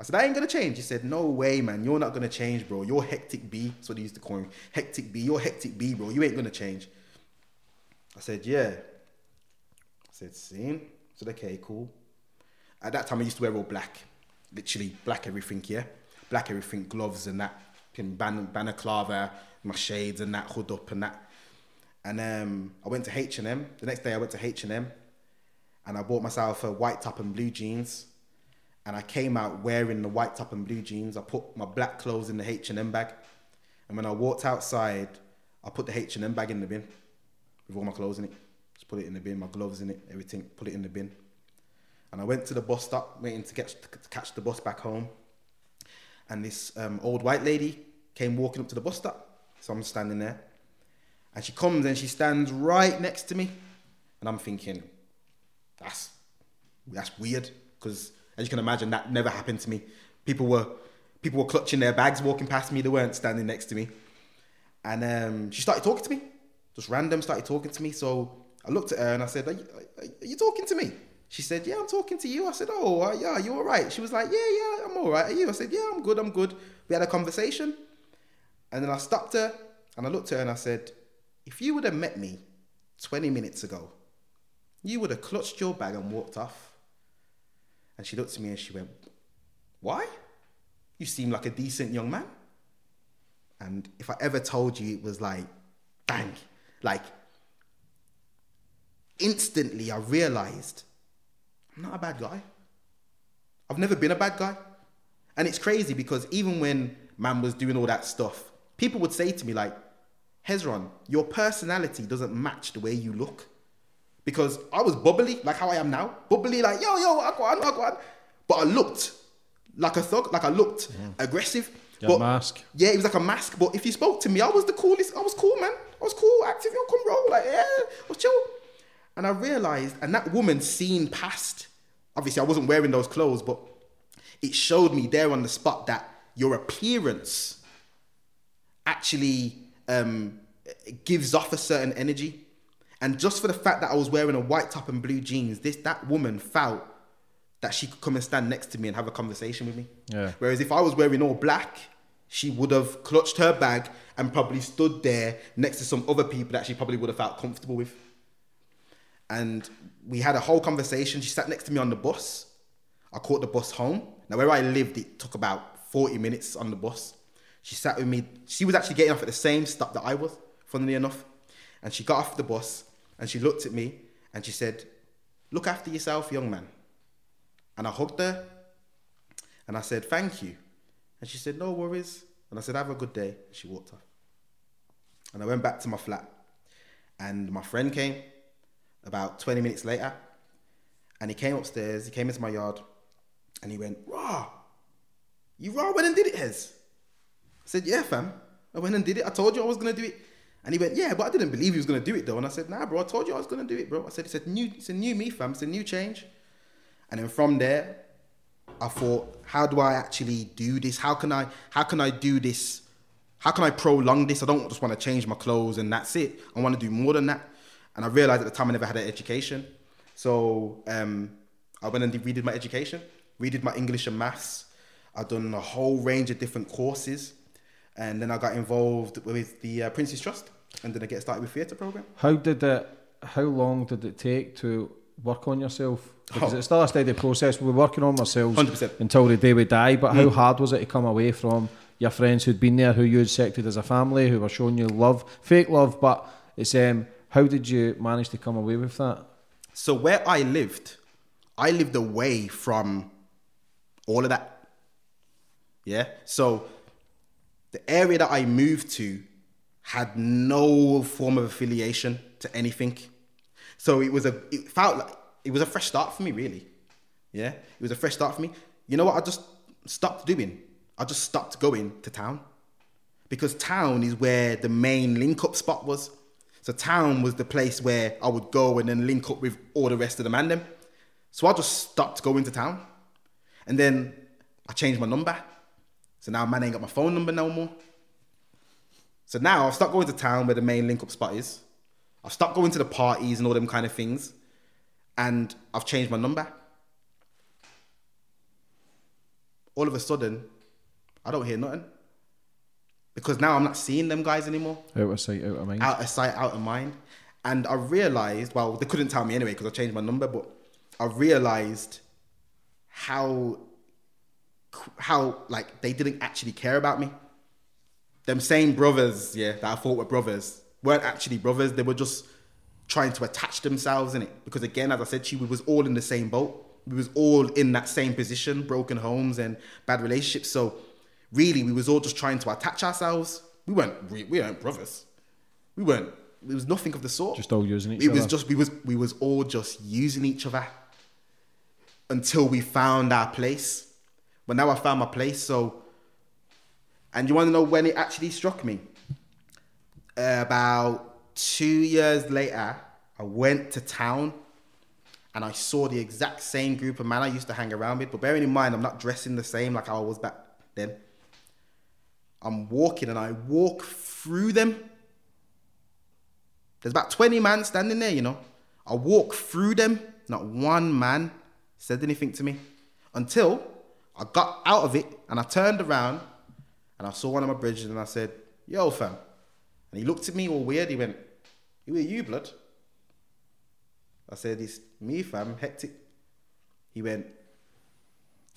I said, I ain't gonna change. He said, No way, man. You're not gonna change, bro. You're hectic B. That's what he used to call me. Hectic B. You're hectic B, bro. You ain't gonna change. I said, Yeah. I said, Seen? I said, Okay, cool. At that time, I used to wear all black. Literally black everything, yeah? Black everything, gloves and that, pin ban- balaclava, my shades and that, hood up and that. And um, I went to H&M. The next day, I went to H&M and I bought myself a white top and blue jeans and I came out wearing the white top and blue jeans. I put my black clothes in the H and M bag, and when I walked outside, I put the H and M bag in the bin with all my clothes in it. Just put it in the bin, my gloves in it, everything. Put it in the bin, and I went to the bus stop, waiting to catch to catch the bus back home. And this um, old white lady came walking up to the bus stop, so I'm standing there, and she comes and she stands right next to me, and I'm thinking, that's that's weird because as you can imagine, that never happened to me. People were people were clutching their bags walking past me. They weren't standing next to me. And um, she started talking to me, just random. Started talking to me. So I looked at her and I said, "Are you, are you talking to me?" She said, "Yeah, I'm talking to you." I said, "Oh, uh, yeah, you all right?" She was like, "Yeah, yeah, I'm all right." Are you? I said, "Yeah, I'm good. I'm good." We had a conversation, and then I stopped her and I looked at her and I said, "If you would have met me 20 minutes ago, you would have clutched your bag and walked off." And she looked at me and she went, Why? You seem like a decent young man. And if I ever told you it was like, bang, like instantly I realized I'm not a bad guy. I've never been a bad guy. And it's crazy because even when man was doing all that stuff, people would say to me, like, Hezron, your personality doesn't match the way you look because I was bubbly, like how I am now, bubbly, like yo yo, I go on, I go on. But I looked like a thug, like I looked aggressive. Your but mask. yeah, it was like a mask. But if you spoke to me, I was the coolest. I was cool, man. I was cool, active. Yo, come roll, like yeah, I was chill. And I realized, and that woman seen past. Obviously, I wasn't wearing those clothes, but it showed me there on the spot that your appearance actually um, gives off a certain energy. And just for the fact that I was wearing a white top and blue jeans, this that woman felt that she could come and stand next to me and have a conversation with me. Yeah. Whereas if I was wearing all black, she would have clutched her bag and probably stood there next to some other people that she probably would have felt comfortable with. And we had a whole conversation. She sat next to me on the bus. I caught the bus home. Now, where I lived, it took about 40 minutes on the bus. She sat with me. She was actually getting off at the same stop that I was, funnily enough. And she got off the bus and she looked at me and she said, Look after yourself, young man. And I hugged her and I said, Thank you. And she said, no worries. And I said, have a good day. And She walked off. And I went back to my flat. And my friend came about 20 minutes later. And he came upstairs, he came into my yard, and he went, Raw, you raw went and did it, Hez. I said, Yeah, fam. I went and did it. I told you I was gonna do it. And he went, Yeah, but I didn't believe he was gonna do it though. And I said, Nah, bro, I told you I was gonna do it, bro. I said, It's a new, it's a new me, fam. It's a new change. And then from there, I thought, how do I actually do this? How can I how can I do this? How can I prolong this? I don't just want to change my clothes and that's it. I want to do more than that. And I realized at the time I never had an education. So um, I went and redid my education, redid my English and maths. I've done a whole range of different courses. And then I got involved with the uh, Prince's Trust. And then I get started with theatre program. How did it? How long did it take to work on yourself? Because Oh. it's still a steady process. We're working on ourselves 100%. until the day we die. But how Mm. hard was it to come away from your friends who'd been there, who you had accepted as a family, who were showing you love, fake love? But it's um, how did you manage to come away with that? So where I lived, I lived away from all of that. Yeah. So the area that I moved to had no form of affiliation to anything. So it was a it felt like it was a fresh start for me, really. Yeah. It was a fresh start for me. You know what I just stopped doing? I just stopped going to town. Because town is where the main link up spot was. So town was the place where I would go and then link up with all the rest of the man them. So I just stopped going to town. And then I changed my number. So now man ain't got my phone number no more. So now I've stopped going to town where the main link up spot is. I've stopped going to the parties and all them kind of things. And I've changed my number. All of a sudden, I don't hear nothing. Because now I'm not seeing them guys anymore Out of sight, out of mind. out of sight, out of mind. And I realized, well, they couldn't tell me anyway because I changed my number, but I realized how, how like they didn't actually care about me. Them same brothers, yeah, that I thought were brothers, weren't actually brothers. They were just trying to attach themselves in it. Because again, as I said to you, we was all in the same boat. We was all in that same position, broken homes and bad relationships. So really, we was all just trying to attach ourselves. We weren't, we, we weren't brothers. We weren't. It was nothing of the sort. Just all using each it was just we was we was all just using each other until we found our place. But now I found my place. So, and you want to know when it actually struck me? about two years later, I went to town and I saw the exact same group of men I used to hang around with. But bearing in mind, I'm not dressing the same like I was back then. I'm walking and I walk through them. There's about 20 men standing there, you know. I walk through them. Not one man said anything to me until I got out of it and I turned around and I saw one of my bridges and I said, Yo, fam. And he looked at me all weird. He went, Who are you, blood? I said, It's me, fam, hectic. He went,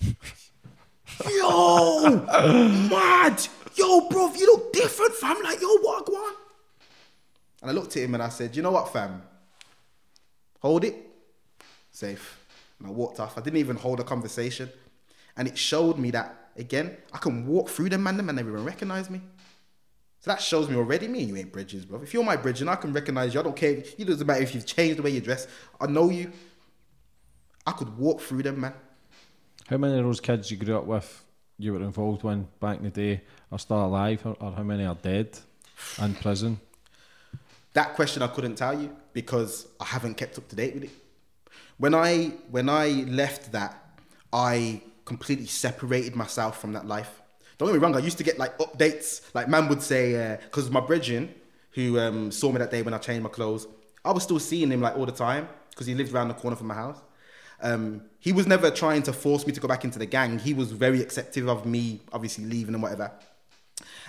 Yo, mad. Yo, bro, you look different, fam. Like, yo, what, go on? And I looked at him and I said, You know what, fam? Hold it. Safe. And I walked off. I didn't even hold a conversation. And it showed me that, again, I can walk through them, man, them, and they even recognize me. So that shows me already, me and you ain't bridges, bro. If you're my bridge and I can recognize you, I don't care. It doesn't matter if you've changed the way you dress. I know you. I could walk through them, man. How many of those kids you grew up with, you were involved when back in the day, are still alive, or, or how many are dead in prison? That question I couldn't tell you because I haven't kept up to date with it. When I when I left that, I completely separated myself from that life. Don't get me wrong, I used to get like updates. Like man would say, because my brethren who um, saw me that day when I changed my clothes, I was still seeing him like all the time because he lived around the corner from my house. Um, he was never trying to force me to go back into the gang. He was very accepting of me, obviously leaving and whatever.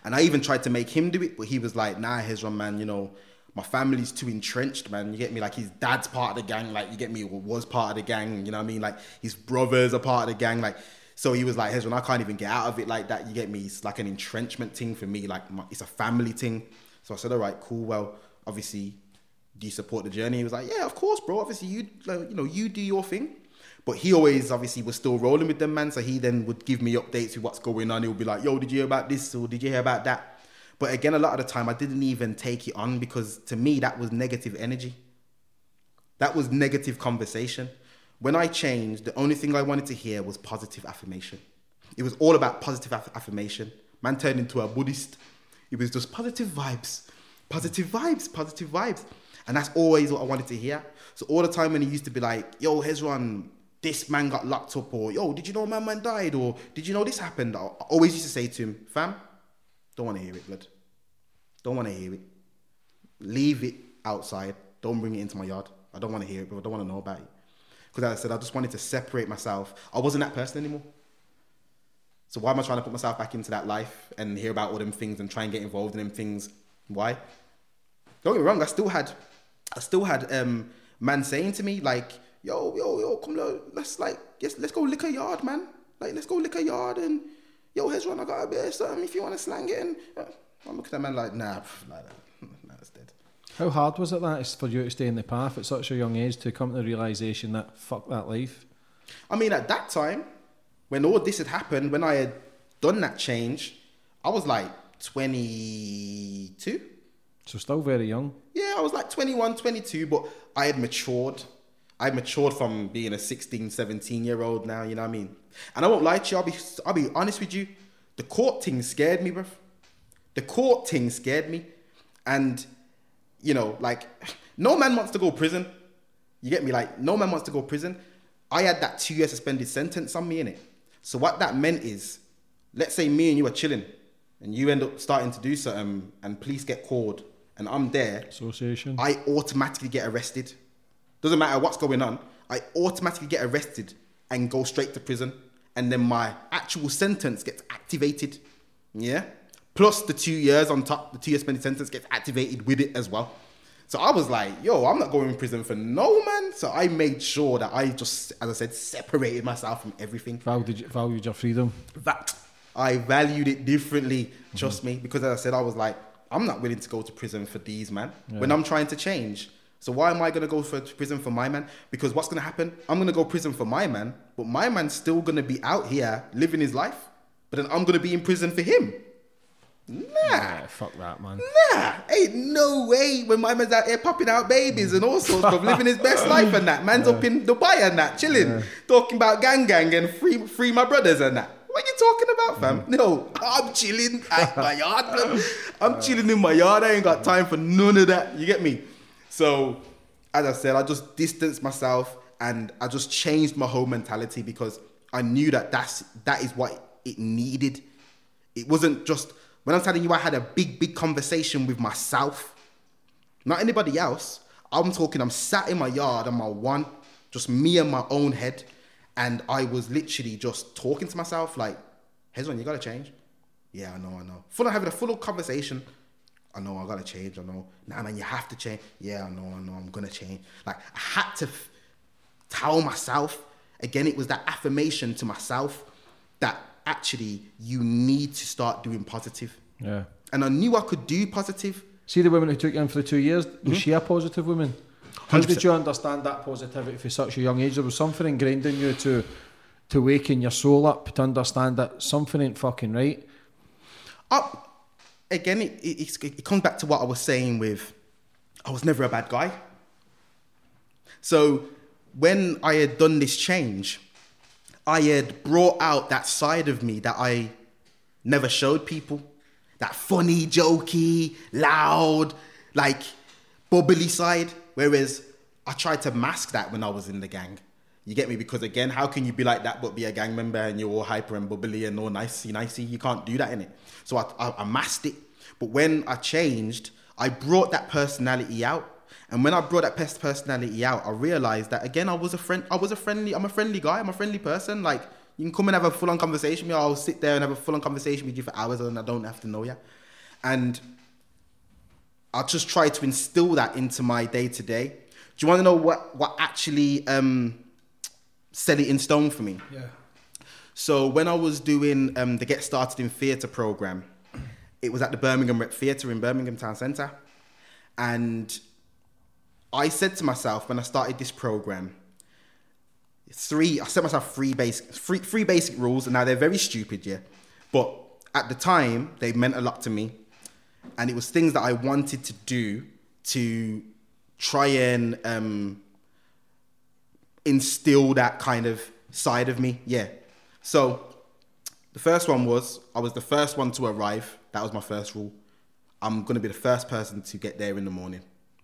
And I even tried to make him do it, but he was like, nah, Hezron, man, you know, my family's too entrenched, man. You get me? Like his dad's part of the gang, like you get me, or was part of the gang, you know what I mean? Like his brothers are part of the gang, like so he was like, Hezron, I can't even get out of it like that. You get me? It's like an entrenchment thing for me, like my, it's a family thing. So I said, all right, cool. Well, obviously, do you support the journey? He was like, yeah, of course, bro. Obviously, you like, you know, you do your thing. But he always obviously was still rolling with them, man. So he then would give me updates with what's going on. He would be like, yo, did you hear about this? Or did you hear about that? But again, a lot of the time I didn't even take it on because to me, that was negative energy. That was negative conversation. When I changed, the only thing I wanted to hear was positive affirmation. It was all about positive aff- affirmation. Man turned into a Buddhist. It was just positive vibes, positive vibes, positive vibes. And that's always what I wanted to hear. So all the time when he used to be like, yo, Hezron, this man got locked up, or yo, did you know my man died, or did you know this happened? I always used to say to him, fam, don't want to hear it, blood. Don't want to hear it. Leave it outside. Don't bring it into my yard. I don't want to hear it, but I don't want to know about it. Because as I said, I just wanted to separate myself. I wasn't that person anymore. So why am I trying to put myself back into that life and hear about all them things and try and get involved in them things? Why? Don't get me wrong. I still had, I still had um, man saying to me like, "Yo, yo, yo, come on, let's like, yes, let's go lick a yard, man. Like, let's go lick a yard and yo, Hezron, I got a bit of something if you want to slang it." And I'm looking at man like, "Nah, pff, like that. Nah, that's dead." How hard was it that is for you to stay in the path at such a young age to come to the realization that fuck that life? I mean, at that time, when all this had happened, when I had done that change, I was like 22. So still very young. Yeah, I was like 21, 22, but I had matured. I matured from being a 16, 17 year old now, you know what I mean? And I won't lie to you, I'll be, I'll be honest with you. The court thing scared me, bruv. The court thing scared me. And, you know, like, no man wants to go prison. You get me? Like, no man wants to go prison. I had that two year suspended sentence on me in it. So what that meant is, let's say me and you are chilling, and you end up starting to do something, and police get called, and I'm there. Association. I automatically get arrested. Doesn't matter what's going on. I automatically get arrested and go straight to prison, and then my actual sentence gets activated. Yeah. Plus the two years on top, the two year suspended sentence gets activated with it as well. So I was like, yo, I'm not going in prison for no man. So I made sure that I just, as I said, separated myself from everything. Valued, valued your freedom. That I valued it differently, trust me, because as I said, I was like, I'm not willing to go to prison for these man Yeah. when I'm trying to change. So why am I gonna go for to prison for my man? Because what's gonna happen? I'm gonna go prison for my man, but my man's still gonna be out here living his life. But then I'm gonna be in prison for him. Nah. fuck that, man. Nah, ain't no way when my man's out here popping out babies and all sorts of living his best life and that. Man's up in Dubai and that, chilling, talking about gang gang and free free my brothers and that. What are you talking about, fam? Mm-hmm. No, I'm chilling at my yard. I'm chilling in my yard. I ain't got time for none of that. You get me? So, as I said, I just distanced myself and I just changed my whole mentality because I knew that that's that is what it needed. It wasn't just when I'm telling you I had a big, big conversation with myself, not anybody else. I'm talking, I'm sat in my yard on my one, just me and my own head. And I was literally just talking to myself, like, Hezron, you gotta change. Yeah, I know, I know. Full of having a full conversation. I know, I gotta change. I know. Nah, man, you have to change. Yeah, I know, I know, I'm gonna change. Like, I had to f- tell myself, again, it was that affirmation to myself that actually you need to start doing positive. Yeah. And I knew I could do positive. See the woman who took you in for the two years, was mm-hmm. she a positive woman? How 100%. did you understand that positivity for such a young age? There was something ingrained in you to to waken your soul up to understand that something ain't fucking right. Up again, it, it, it comes back to what I was saying with I was never a bad guy. So when I had done this change, I had brought out that side of me that I never showed people. That funny, jokey, loud, like bubbly side. Whereas I tried to mask that when I was in the gang. You get me? Because again, how can you be like that but be a gang member and you're all hyper and bubbly and all nicey nicey? You can't do that in it. So I, I, I masked it. But when I changed, I brought that personality out. And when I brought that pers- personality out, I realized that again, I was a friend. I was a friendly. I'm a friendly guy. I'm a friendly person. Like you can come and have a full on conversation with me. I'll sit there and have a full on conversation with you for hours, and I don't have to know you. And I just try to instill that into my day to day. Do you want to know what what actually um, set it in stone for me? Yeah. So when I was doing um, the Get Started in Theatre program, it was at the Birmingham Rep Theatre in Birmingham Town Centre, and I said to myself when I started this program, three. I set myself three basic, three, three basic rules, and now they're very stupid, yeah. But at the time, they meant a lot to me, and it was things that I wanted to do to try and um, instill that kind of side of me. Yeah. So the first one was I was the first one to arrive. That was my first rule. I'm gonna be the first person to get there in the morning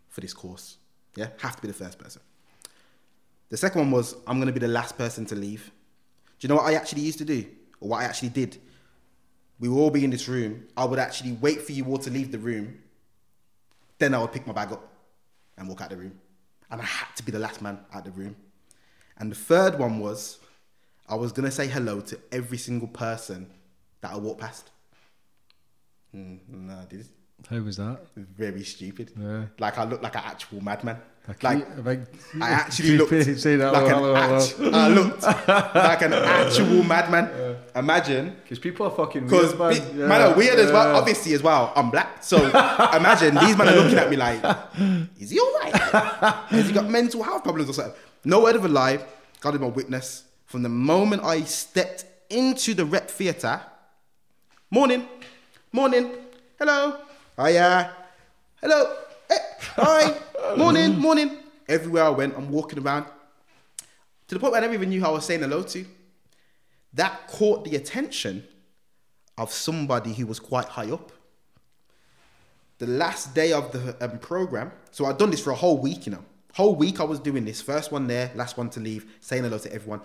for this course. Yeah, have to be the first person. The second one was I'm gonna be the last person to leave. Do you know what I actually used to do, or what I actually did? We would all be in this room. I would actually wait for you all to leave the room. Then I would pick my bag up and walk out the room. And I had to be the last man out the room. And the third one was I was gonna say hello to every single person that I walked past. Mm, no, I did. How was that? Very stupid. Yeah. Like I looked like an actual madman. A Like cute- I actually looked creepy, say that, like hello, an hello, act- I looked like an actual madman. Imagine. Because people are fucking Because weird, man. man, are weird as well. Obviously, as well, I'm black. So imagine these men are looking at me like, is he all right? Has he got mental health problems or something? No word of a lie. God is my witness. From the moment I stepped into the rep theatre, morning, morning, hello, hiya, hello, hey, hi, morning, morning. Everywhere I went, I'm walking around to the point where I never even knew who I was saying hello to. That caught the attention of somebody who was quite high up. The last day of the um, program, so I'd done this for a whole week, you know. Whole week I was doing this. First one there, last one to leave, saying hello to everyone.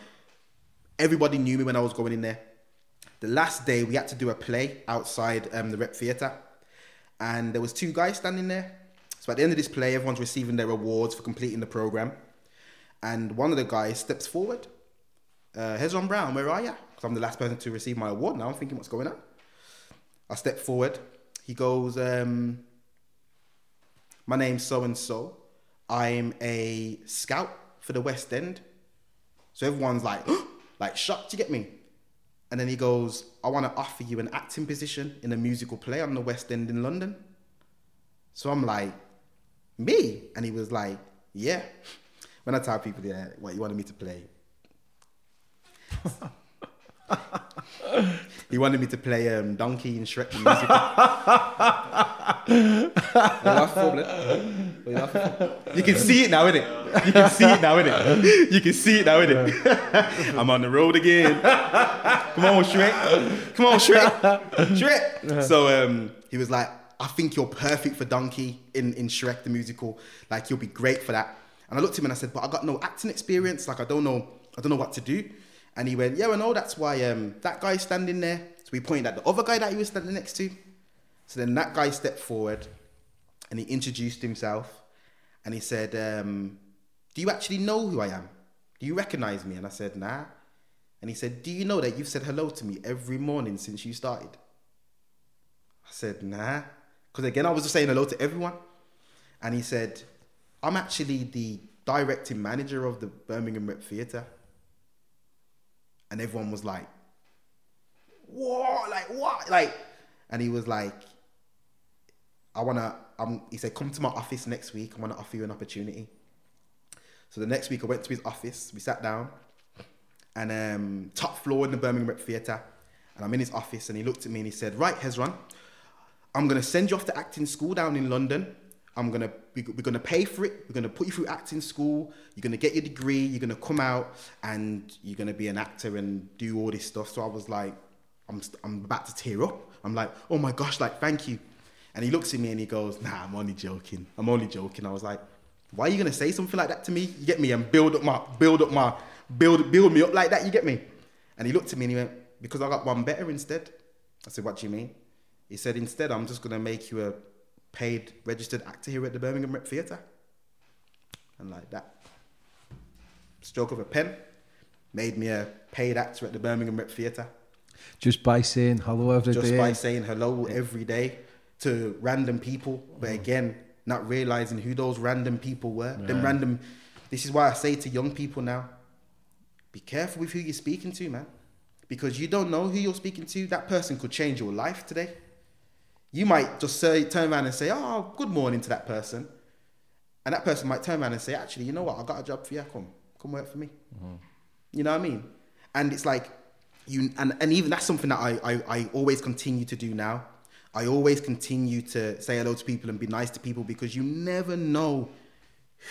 Everybody knew me when I was going in there. The last day we had to do a play outside um, the rep theatre, and there was two guys standing there. So at the end of this play, everyone's receiving their awards for completing the program, and one of the guys steps forward. Uh, Hezron Brown, where are you? Because I'm the last person to receive my award. Now I'm thinking, what's going on? I step forward. He goes, um, "My name's so and so. I'm a scout for the West End." So everyone's like, like shocked. You get me? And then he goes, I want to offer you an acting position in a musical play on the West End in London. So I'm like, me? And he was like, yeah. When I tell people, yeah, what you wanted me to play? he wanted me to play um, Donkey in Shrek the musical. You laughing for, blood? What you laughing for? You can see it now, innit? You can see it now, innit? You can see it now, innit? I'm on the road again. Come on, Shrek. Come on, Shrek. Shrek. So um, he was like, I think you're perfect for Donkey in, in Shrek the musical. Like you'll be great for that. And I looked at him and I said, but I got no acting experience. Like I don't know, I don't know what to do. And he went, yeah, I know. That's why um, that guy's standing there. So we pointed at the other guy that he was standing next to. So then that guy stepped forward and he introduced himself and he said, um, Do you actually know who I am? Do you recognize me? And I said, Nah. And he said, Do you know that you've said hello to me every morning since you started? I said, Nah. Because again, I was just saying hello to everyone. And he said, I'm actually the directing manager of the Birmingham Rep Theatre. And everyone was like, What? Like, what? Like, and he was like, I wanna. He said, "Come to my office next week. I want to offer you an opportunity." So the next week, I went to his office. We sat down, and um, top floor in the Birmingham Rep Theatre, and I'm in his office, and he looked at me and he said, "Right, Hezron, I'm gonna send you off to acting school down in London. I'm gonna we- we're gonna pay for it. We're gonna put you through acting school. You're gonna get your degree. You're gonna come out, and you're gonna be an actor and do all this stuff." So I was like, "I'm I'm about to tear up. I'm like, oh my gosh, like thank you." And he looks at me and he goes, Nah, I'm only joking. I'm only joking. I was like, Why are you gonna say something like that to me? You get me? And build up my build up my build build me up like that, you get me? And he looked at me and he went, Because I got one better instead. I said, What do you mean? He said, Instead, I'm just gonna make you a paid registered actor here at the Birmingham Rep Theatre. And like that. Stroke of a pen made me a paid actor at the Birmingham Rep Theatre Just by saying hello every day. just by saying hello every day to random people, but mm. again, not realizing who those random people were. Them random. This is why I say to young people now, be careful with who you're speaking to, man, because you don't know who you're speaking to. That person could change your life today. You might just say, turn around and say, "Oh, good morning" to that person, and that person might turn around and say, "Actually, you know what? I got a job for you. Come, come work for me." Mm-hmm. You know what I mean? And it's like you and, and even that's something that I, I, I always continue to do now. I always continue to say hello to people and be nice to people because you never know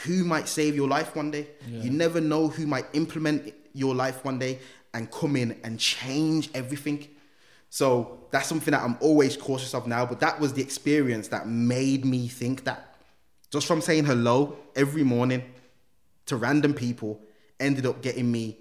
who might save your life one day. Yeah. You never know who might implement your life one day and come in and change everything. So that's something that I'm always cautious of now. But that was the experience that made me think that just from saying hello every morning to random people ended up getting me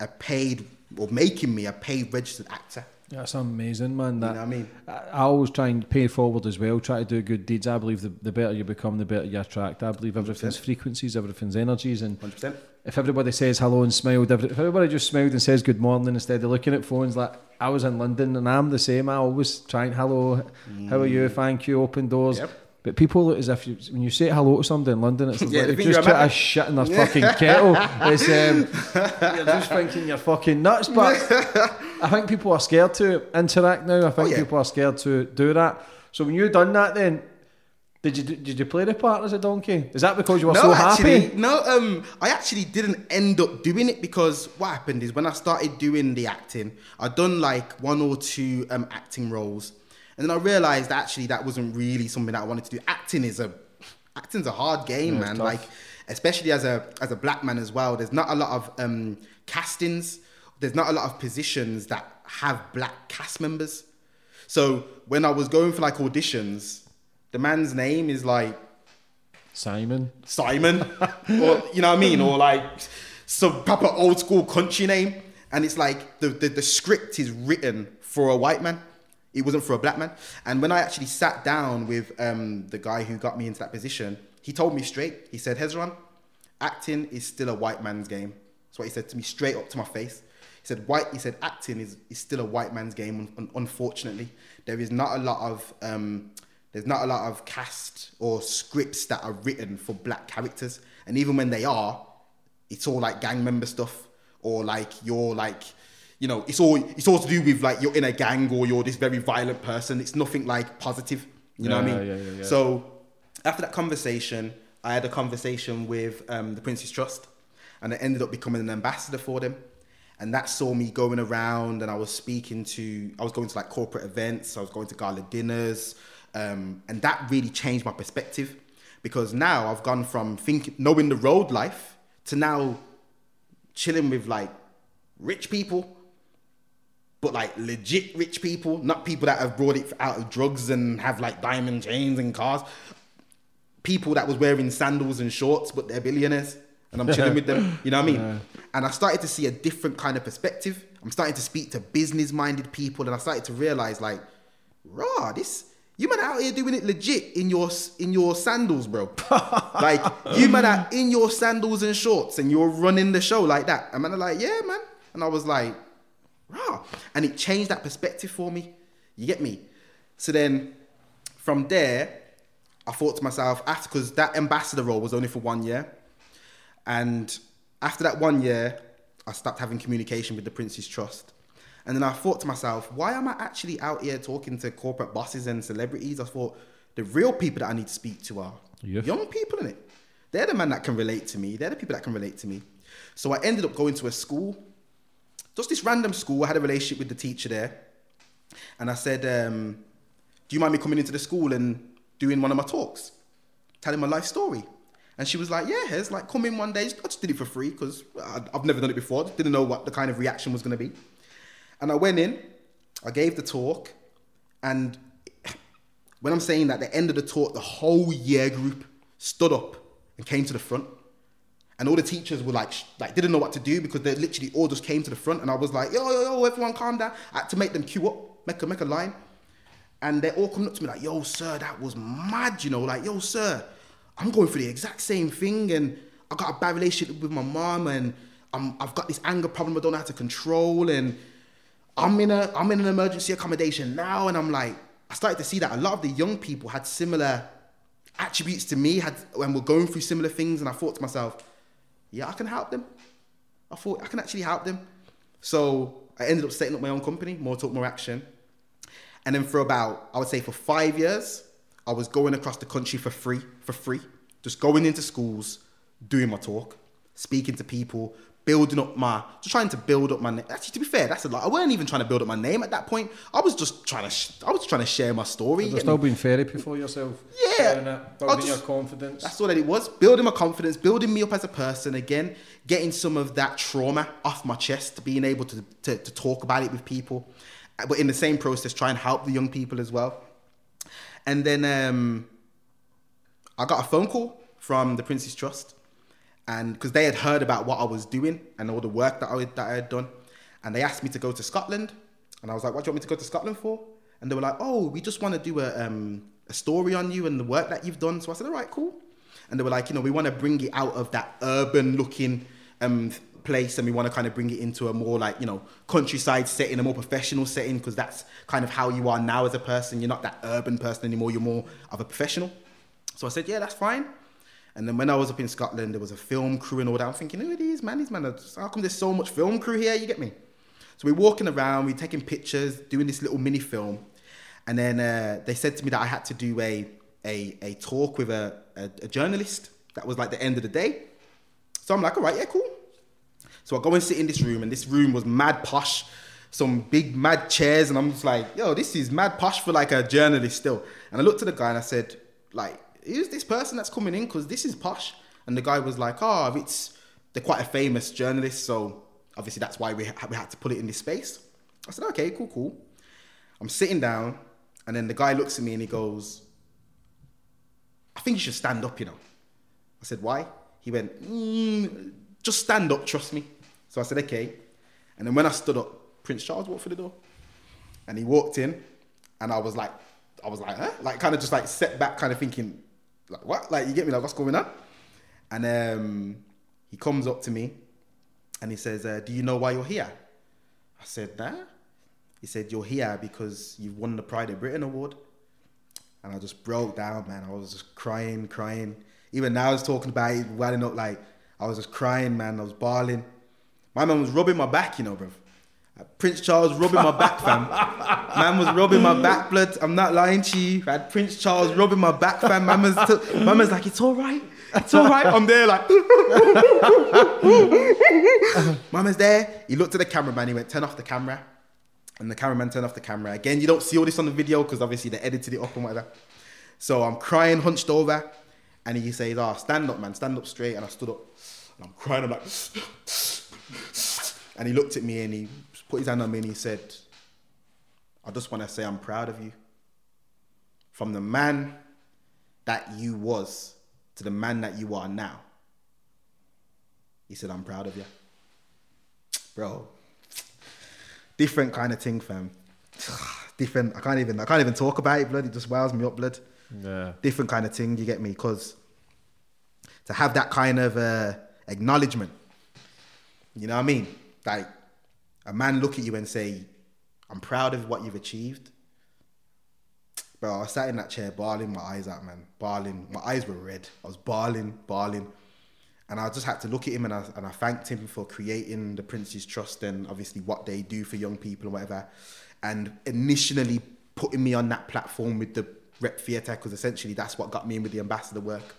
a paid or making me a paid registered actor. That's amazing, man. That, You know what I mean? I, I always try and pay forward as well. Try to do good deeds. I believe the, the better you become, the better you attract. I believe everything's 100%. frequencies, everything's energies, and 100%. if everybody says hello and smiled, if everybody just smiled and says good morning instead of looking at phones, like I was in London and I'm the same. I always try and hello, how are you? Thank you. Open doors. Mm. Yep. But people look as if you, when you say hello to somebody in London, it's Yeah, like they just put a a shit in their fucking kettle. It's um, you're just thinking you're fucking nuts. But I think people are scared to interact now. I think Oh, yeah. people are scared to do that. So when you done that, then did you did you play the part as a donkey? Is that because you were no, so actually, happy? no. Um, I actually didn't end up doing it because what happened is when I started doing the acting, I'd done like one or two um acting roles, and then I realised actually that wasn't really something that I wanted to do. Acting is a acting's a hard game, Yeah, man. Like especially as a as a black man as well. There's not a lot of um castings. There's not a lot of positions that have black cast members. So when I was going for like auditions, the man's name is like Simon. Simon, or you know what I mean, or like some proper old school country name, and it's like the, the the script is written for a white man. It wasn't for a black man. And when I actually sat down with um, the guy who got me into that position, he told me straight. He said, "Hezron, acting is still a white man's game." That's what he said to me straight up to my face. He said, "White." He said, "Acting is, is still a white man's game. un- un- unfortunately, there is not a lot of um, there's not a lot of cast or scripts that are written for black characters, and even when they are, it's all like gang member stuff or like you're like." You know, it's all it's all to do with like you're in a gang or you're this very violent person. It's nothing like positive. You know what I mean? yeah, yeah, yeah. So after that conversation, I had a conversation with um, the Prince's Trust, and I ended up becoming an ambassador for them. And that saw me going around, and I was speaking to, I was going to like corporate events, I was going to gala dinners, um, and that really changed my perspective because now I've gone from thinking, knowing the road life to now chilling with like rich people, but like legit rich people, not people that have brought it out of drugs and have like diamond chains and cars. People that was wearing sandals and shorts, but they're billionaires, and I'm chilling with them. You know what I mean? Yeah. And I started to see a different kind of perspective. I'm starting to speak to business-minded people, and I started to realize, like, raw, this you man out here doing it legit in your in your sandals, bro. like you man are in your sandals and shorts, and you're running the show like that. And man are like, yeah, man. And I was like, rah. And it changed that perspective for me. You get me? So then from there, I thought to myself, after because that ambassador role was only for one year. And after that one year, I stopped having communication with the Prince's Trust. And then I thought to myself, why am I actually out here talking to corporate bosses and celebrities? I thought the real people that I need to speak to are Youth. young people in it. They're the man that can relate to me. They're the people that can relate to me. So I ended up going to a school, just this random school. I had a relationship with the teacher there. And I said, um, Do you mind me coming into the school and doing one of my talks? Telling my life story. And she was like, Yeah, Hez, like come in one day. I just did it for free because I've never done it before. Didn't know what the kind of reaction was going to be. And I went in, I gave the talk, and when I'm saying that, the end of the talk, the whole year group stood up and came to the front. And all the teachers were like, sh- like didn't know what to do because they literally all just came to the front. And I was like, yo, yo, yo, everyone calm down. I had to make them queue up, make a, make a line. And they're all coming up to me like, yo, sir, that was mad, you know, like, yo, sir, I'm going through the exact same thing. And I got a bad relationship with my mom and I'm, I've got this anger problem I don't know how to control. And I'm in a I'm in an emergency accommodation now, and I'm like, I started to see that a lot of the young people had similar attributes to me, had when we're going through similar things, and I thought to myself, yeah, I can help them. I thought I can actually help them. So I ended up setting up my own company, More Talk, More Action. And then for about, I would say for five years, I was going across the country for free, for free, just going into schools, doing my talk, speaking to people, building up my, just trying to build up my name. Actually, to be fair, that's a lot. I weren't even trying to build up my name at that point. I was just trying to, sh- I was trying to share my story. There's you still been therapy for yourself. Yeah. It, building your confidence. That's all that it was. Building my confidence, building me up as a person again, getting some of that trauma off my chest, being able to, to, to talk about it with people. Uh, But in the same process, try and help the young people as well. And then um, I got a phone call from the Prince's Trust. And because they had heard about what I was doing and all the work that I, that I had done. And they asked me to go to Scotland. And I was like, what do you want me to go to Scotland for? And they were like, oh, we just want to do a, um, a story on you and the work that you've done. So I said, all right, cool. And they were like, you know, we want to bring it out of that urban looking um, place and we want to kind of bring it into a more like, you know, countryside setting, a more professional setting, because that's kind of how you are now as a person. You're not that urban person anymore, you're more of a professional. So I said, yeah, that's fine. And then when I was up in Scotland, there was a film crew and all that. I'm thinking, who are these man? These men are, how come there's so much film crew here? You get me? So we're walking around, we're taking pictures, doing this little mini film. And then uh, they said to me that I had to do a, a, a talk with a, a, a journalist. That was like the end of the day. So I'm like, all right, yeah, cool. So I go and sit in this room, and this room was mad posh, some big mad chairs, and I'm just like, yo, this is mad posh for like a journalist still. And I looked at the guy and I said, like, who's this person that's coming in? Because this is posh. And the guy was like, oh, it's they're quite a famous journalist, so obviously that's why we ha- we had to put it in this space. I said, okay, cool, cool. I'm sitting down, and then the guy looks at me and he goes, I think you should stand up, you know. I said, why? He went, mm, just stand up, trust me. So I said, okay. And then when I stood up, Prince Charles walked through the door. And he walked in, and I was like, I was like, huh? Like kind of just like set back, kind of thinking, like, what? Like, you get me? Like, what's going on? And um, he comes up to me and he says, uh, do you know why you're here? I said, nah. He said, you're here because you've won the Pride of Britain award. And I just broke down, man. I was just crying, crying. Even now I was talking about it, welling up, like, I was just crying, man. I was bawling. My man was rubbing my back, you know, bro. Prince Charles rubbing my back, fam. Man was rubbing my back, blood. I'm not lying to you. I had Prince Charles rubbing my back, fam. Man was, t- man was like, it's all right. It's all right. I'm there, like. Mama's there. He looked at the cameraman. He went, turn off the camera. And the cameraman turned off the camera. Again, you don't see all this on the video because obviously they edited it up and whatever. So I'm crying, hunched over. And he says, oh, stand up, man. Stand up straight. And I stood up. And I'm crying. I'm like... And he looked at me and he put his hand on me and he said, I just want to say I'm proud of you. From the man that you was to the man that you are now. He said, I'm proud of you. Bro. Different kind of thing, fam. Different. I can't even I can't even talk about it, blood. It just wows me up, blood. Yeah. Different kind of thing, you get me? Because to have that kind of uh, acknowledgement, you know what I mean? Like a man look at you and say, I'm proud of what you've achieved. Bro, I sat in that chair bawling my eyes out, man. Bawling. My eyes were red. I was bawling, bawling. And I just had to look at him and I, and I thanked him for creating the Prince's Trust and obviously what they do for young people and whatever. And initially putting me on that platform with the Rep Theatre because essentially that's what got me in with the ambassador work.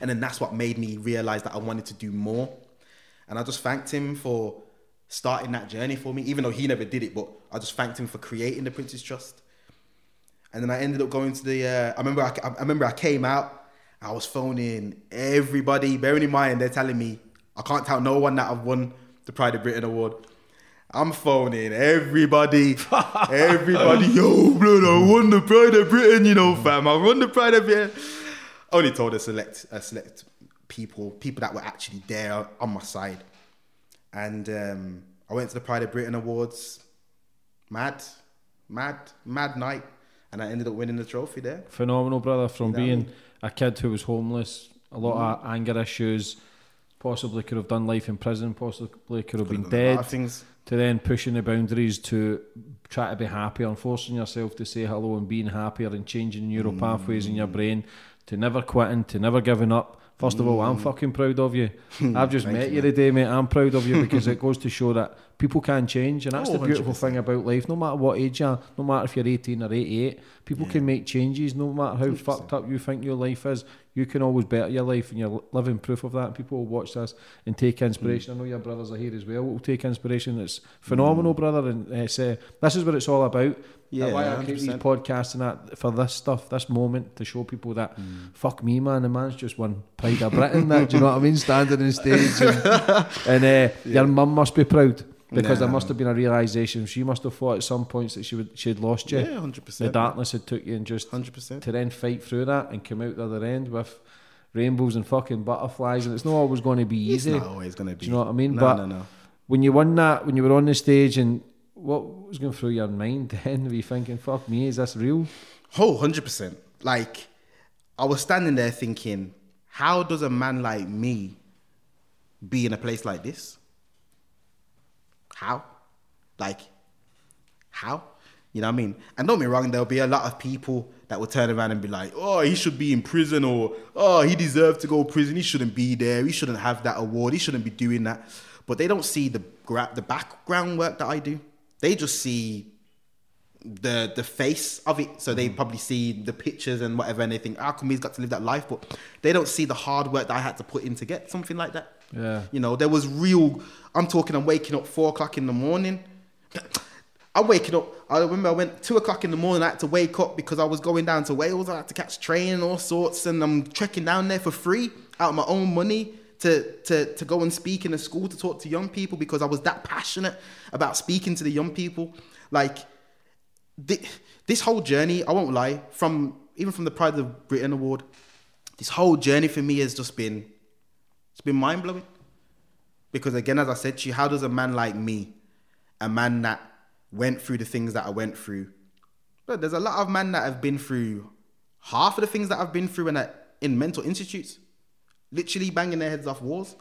And then that's what made me realize that I wanted to do more. And I just thanked him for starting that journey for me, even though he never did it, but I just thanked him for creating the Prince's Trust. And then I ended up going to the, uh, I remember I, I remember I came out, I was phoning everybody, bearing in mind they're telling me, I can't tell no one that I've won the Pride of Britain award. I'm phoning everybody, everybody, yo, blood, I won the Pride of Britain, you know, fam, I won the Pride of Britain. Only told a select, a select people, people that were actually there on my side. And um, I went to the Pride of Britain Awards. Mad, mad, mad night. And I ended up winning the trophy there. Phenomenal, brother. From what I being mean? a kid who was homeless, a lot Mhm. of anger issues, possibly could have done life in prison, possibly could have been have done a lot dead, things. to then pushing the boundaries to try to be happier and forcing yourself to say hello and being happier and changing neural Mm. pathways in your brain, to never quitting, to never giving up. First of all, I'm Mm. fucking proud of you. I've just met you, today, mate. I'm proud of you because it goes to show that people can change, and that's Oh, the beautiful 100%. thing about life. No matter what age you are, no matter if you're 18 or 88, people can make changes. No matter how fucked up you think your life is, you can always better your life, and you're living proof of that. People will watch this and take inspiration. I know your brothers are here as well. Will take inspiration. It's phenomenal, brother, and uh, say this is what it's all about. Yeah, why I keep these 100%. podcasts and that for this stuff, this moment to show people that fuck me, man. The man's just won Pride of Britain. that do you know what I mean? Standing on stage, and, and uh, your mum must be proud because there must have been a realization. She must have thought at some points that she would she'd lost you. Yeah, 100%, The darkness had took you and just 100%. to then fight through that and come out the other end with rainbows and fucking butterflies. And it's not always going to be easy. It's not always gonna be. Do you know what I mean? No, but no, no. when you won that, when you were on the stage, and what was going through your mind then? Were you thinking, "Fuck me, is this real?" Oh, 100%. Like, I was standing there thinking, how does a man like me be in a place like this? How? Like, how? You know what I mean? And don't be wrong, there'll be a lot of people that will turn around and be like, oh, he should be in prison, or oh, he deserved to go to prison. He shouldn't be there. He shouldn't have that award. He shouldn't be doing that. But they don't see the gra- the background work that I do. They just see the the face of it. So they mm. probably see the pictures and whatever, and they think, "How come he's got to live that life?" But they don't see the hard work that I had to put in to get something like that. Yeah. You know, there was real. I'm talking. I'm waking up four o'clock in the morning. I'm waking up. I remember I went two o'clock in the morning. I had to wake up because I was going down to Wales. I had to catch train and all sorts, and I'm trekking down there for free out of my own money to to to go and speak in a school to talk to young people because I was that passionate about speaking to the young people. Like thi- this whole journey, I won't lie, from even from the Pride of Britain award, this whole journey for me has just been it's been mind blowing. Because again, as I said to you, how does a man like me, a man that went through the things that I went through, but there's a lot of men that have been through half of the things that I've been through and in mental institutes, literally banging their heads off walls.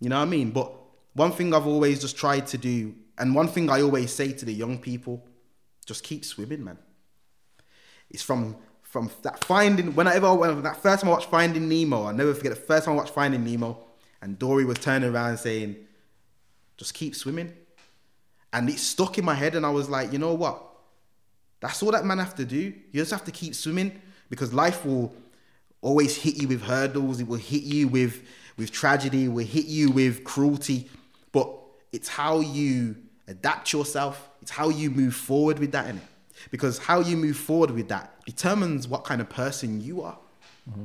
You know what I mean? But one thing I've always just tried to do, and one thing I always say to the young people, just keep swimming, man. It's from from that finding whenever when that first time I watched Finding Nemo, I'll never forget the first time I watched Finding Nemo, and Dory was turning around saying, just keep swimming. And it stuck in my head, and I was like, you know what? That's all that man have to do. You just have to keep swimming because life will always hit you with hurdles. It will hit you with with tragedy. It will hit you with cruelty. But it's how you adapt yourself. It's how you move forward with that, in it. Because how you move forward with that determines what kind of person you are. Mm-hmm.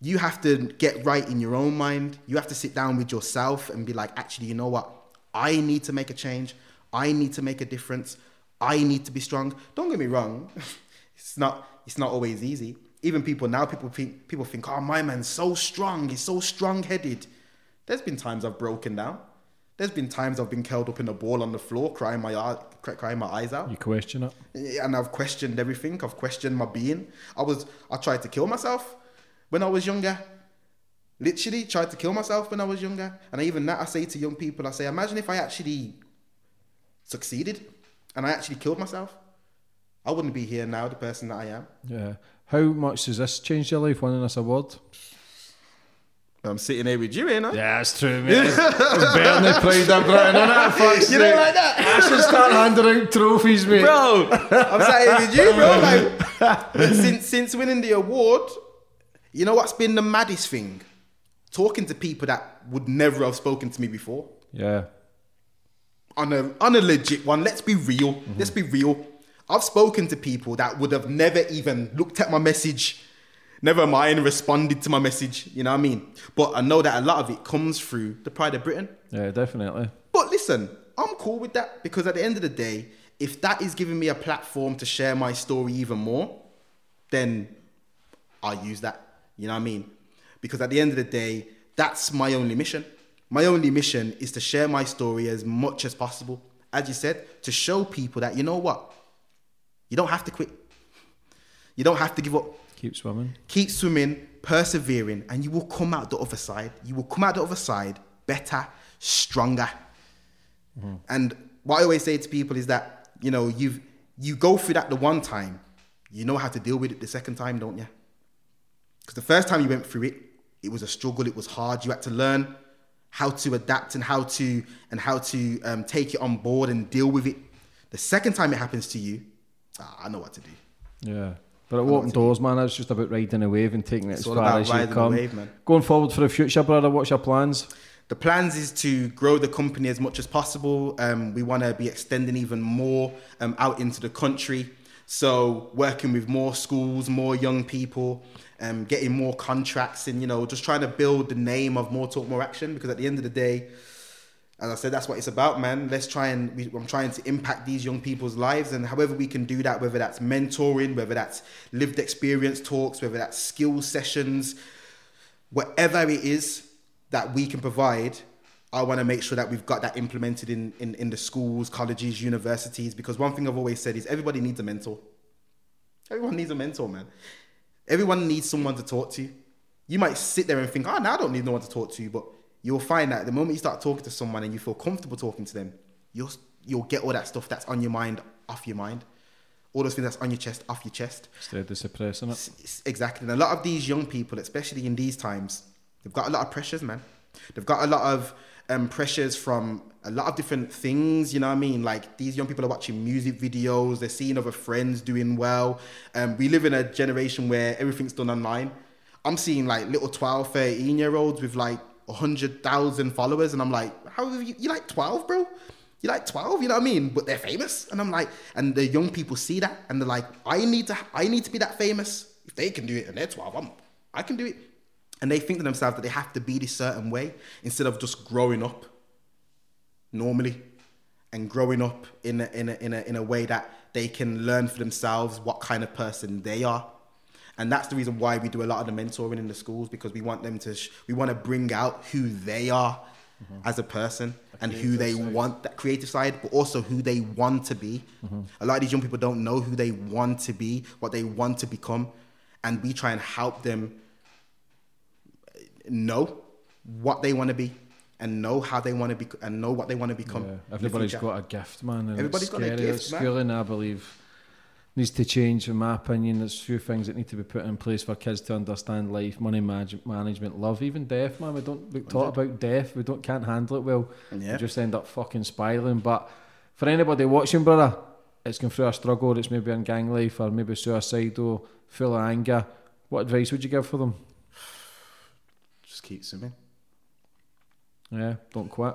You have to get right in your own mind. You have to sit down with yourself and be like, actually, you know what? I need to make a change. I need to make a difference. I need to be strong. Don't get me wrong. It's not it's not always easy. Even people now, people think people think, oh my man's so strong, he's so strong headed. There's been times I've broken down. There's been times I've been curled up in a ball on the floor, crying my eye- crying my eyes out. You question it. and I've questioned everything. I've questioned my being. I was I tried to kill myself when I was younger. Literally tried to kill myself when I was younger. And even that I say to young people, I say, imagine if I actually succeeded and I actually killed myself. I wouldn't be here now, the person that I am. Yeah. How much has this changed your life winning this award? I'm sitting here with you, ain't I? Yeah, it's true. It's better than Pride of Britain, innit? Fuck's You like that? I should start handing out trophies, mate. Bro, I'm sat here with you, bro. Like, since since winning the award, you know what's been the maddest thing? Talking to people that would never have spoken to me before. Yeah. On a on a legit one, let's be real. Let's be real. I've spoken to people that would have never even looked at my message, never mind responded to my message. You know what I mean? But I know that a lot of it comes through the Pride of Britain. Yeah, definitely. But listen, I'm cool with that because at the end of the day, if that is giving me a platform to share my story even more, then I'll use that. You know what I mean? Because at the end of the day, that's my only mission. My only mission is to share my story as much as possible. As you said, to show people that, you know what? You don't have to quit. You don't have to give up. Keep swimming. Keep swimming, persevering, and you will come out the other side. You will come out the other side better, stronger. And what I always say to people is that, you know, you've you go through that the one time, you know how to deal with it the second time, don't you? Because the first time you went through it, It was a struggle. It was hard. You had to learn how to adapt and how to and how to um, take it on board and deal with it. The second time it happens to you, ah, I know what to do. Yeah. But at open doors, man, it's just about riding a wave and taking it It's as far as you come. wave. Going forward for the future, brother, what's your plans? The plans is to grow the company as much as possible. Um, we want to be extending even more um, out into the country. So working with more schools, more young people, um, getting more contracts, and you know, just trying to build the name of More Talk, More Action. Because at the end of the day, as I said, that's what it's about, man. Let's try and we, I'm trying to impact these young people's lives, and however we can do that, whether that's mentoring, whether that's lived experience talks, whether that's skill sessions, whatever it is that we can provide, I want to make sure that we've got that implemented in, in, in the schools, colleges, universities. Because one thing I've always said is everybody needs a mentor. Everyone needs a mentor, man. Everyone needs someone to talk to. You might sit there and think, ah, oh, no, I don't need no one to talk to. But you'll find that the moment you start talking to someone and you feel comfortable talking to them, you'll, you'll get all that stuff that's on your mind off your mind. All those things that's on your chest off your chest. Instead of suppressing it. S- Exactly. And a lot of these young people, especially in these times, they've got a lot of pressures, man. They've got a lot of um, pressures from a lot of different things, you know what I mean? Like these young people are watching music videos, they're seeing other friends doing well. Um, we live in a generation where everything's done online. I'm seeing like little 12, 13 year olds with like 100,000 followers, and I'm like, how you, you like 12, bro? You're like 12, you know what I mean? But they're famous. And I'm like, and the young people see that and they're like, I need to I need to be that famous. If they can do it and they're 12, I'm I can do it. And they think to themselves that they have to be this certain way instead of just growing up normally and growing up in a, in a, in a, in a way that they can learn for themselves what kind of person they are. And that's the reason why we do a lot of the mentoring in the schools because we want them to, sh- we want to bring out who they are mm-hmm. as a person and who they want, that creative side, but also who they want to be. Mm-hmm. A lot of these young people don't know who they want to be, what they want to become. And we try and help them know what they want to be and know how they want to be and know what they want to become. Yeah, everybody's got a gift, man. Everybody's it's got a gift, It's man. Schooling, I believe, needs to change, in my opinion. There's a few things that need to be put in place for kids to understand life, money manage- management, love, even death, man. We don't we talk about death. We don't can't handle it well. Yeah. We just end up fucking spiraling. But for anybody watching, brother, it's going through a struggle. It's maybe in gang life or maybe suicidal, full of anger. What advice would you give for them? Just keep swimming. Yeah, don't quit.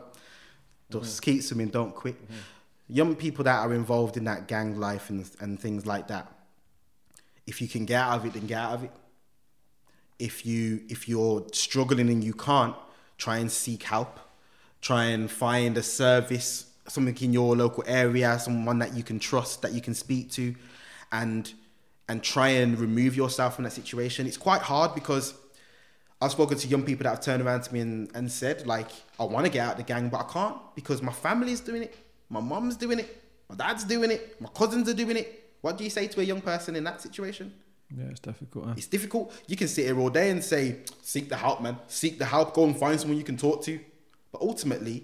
Just keep swimming, don't quit. Young people that are involved in that gang life and, and things like that, if you can get out of it, then get out of it. If you if you're struggling and you can't, try and seek help. Try and find a service, something in your local area, someone that you can trust, that you can speak to, and and try and remove yourself from that situation. It's quite hard because I've spoken to young people that have turned around to me and, and said, like, I want to get out of the gang, but I can't because my family's doing it, my mum's doing it, my dad's doing it, my cousins are doing it. What do you say to a young person in that situation? Yeah, it's difficult. It's difficult. You can sit here all day and say, seek the help, man. Seek the help. Go and find someone you can talk to. But ultimately,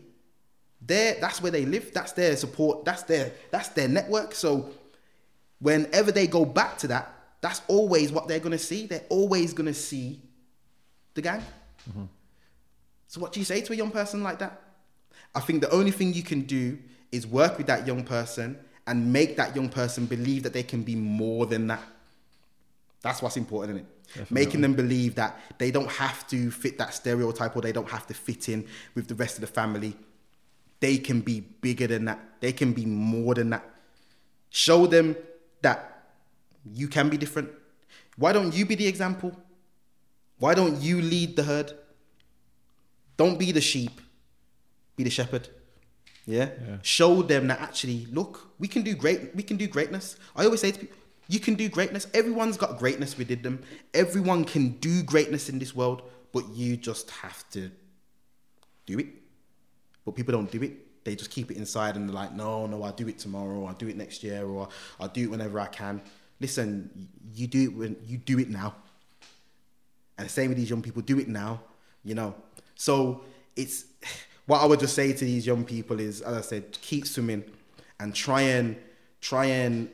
there that's where they live. That's their support. That's their that's their network. So whenever they go back to that, that's always what they're gonna see. They're always gonna see the gang. Mm-hmm. So what do you say to a young person like that? I think the only thing you can do is work with that young person and make that young person believe that they can be more than that. That's what's important, isn't it? Making them believe that they don't have to fit that stereotype or they don't have to fit in with the rest of the family. They can be bigger than that. They can be more than that. Show them that you can be different. Why don't you be the example? Why don't you lead the herd? Don't be the sheep, be the shepherd. Yeah? Show them that actually, look, we can do great. We can do greatness. I always say to people, you can do greatness. Everyone's got greatness within them. Everyone can do greatness in this world, but you just have to do it. But people don't do it. They just keep it inside and they're like, no, no, I'll do it tomorrow, I'll do it next year, or I'll do it whenever I can. Listen, you do it when you do it now. And the same with these young people, do it now, you know. So it's what I would just say to these young people is, as I said, keep swimming and try and try and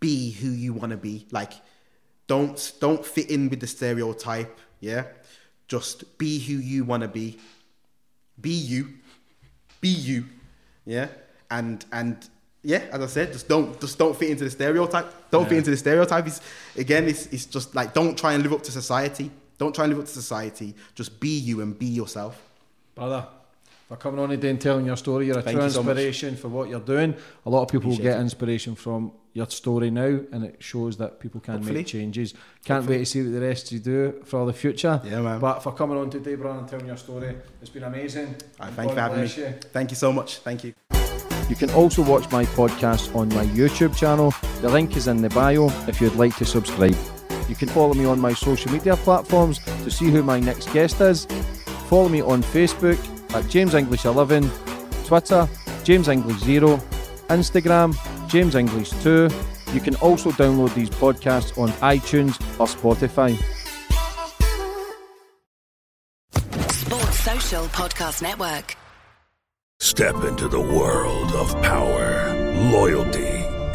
be who you want to be. Like don't don't fit in with the stereotype. Yeah, just be who you want to be. Be you. Be you. Yeah, and and yeah, as I said, just don't just don't fit into the stereotype. Don't fit into the stereotype. It's, again, it's it's just like don't try and live up to society. Don't try and live up to society. Just be you and be yourself. Brother, for coming on today and telling your story, you're a Thank true you so much. inspiration for what you're doing. A lot of people Appreciate get it. inspiration from your story now, and it shows that people can Hopefully. make changes. Can't Hopefully. wait to see what the rest you do for the future. Yeah, man. But for coming on today, brother, and telling your story, it's been amazing. All right, And thank you for having me. you. Thank you so much. Thank you. You can also watch my podcast on my YouTube channel. The link is in the bio if you'd like to subscribe. You can follow me on my social media platforms to see who my next guest is. Follow me on Facebook at James English 11, Twitter James English 0, Instagram James English 2. You can also download these podcasts on iTunes or Spotify. Sports Social Podcast Network. Step into the world of power, loyalty,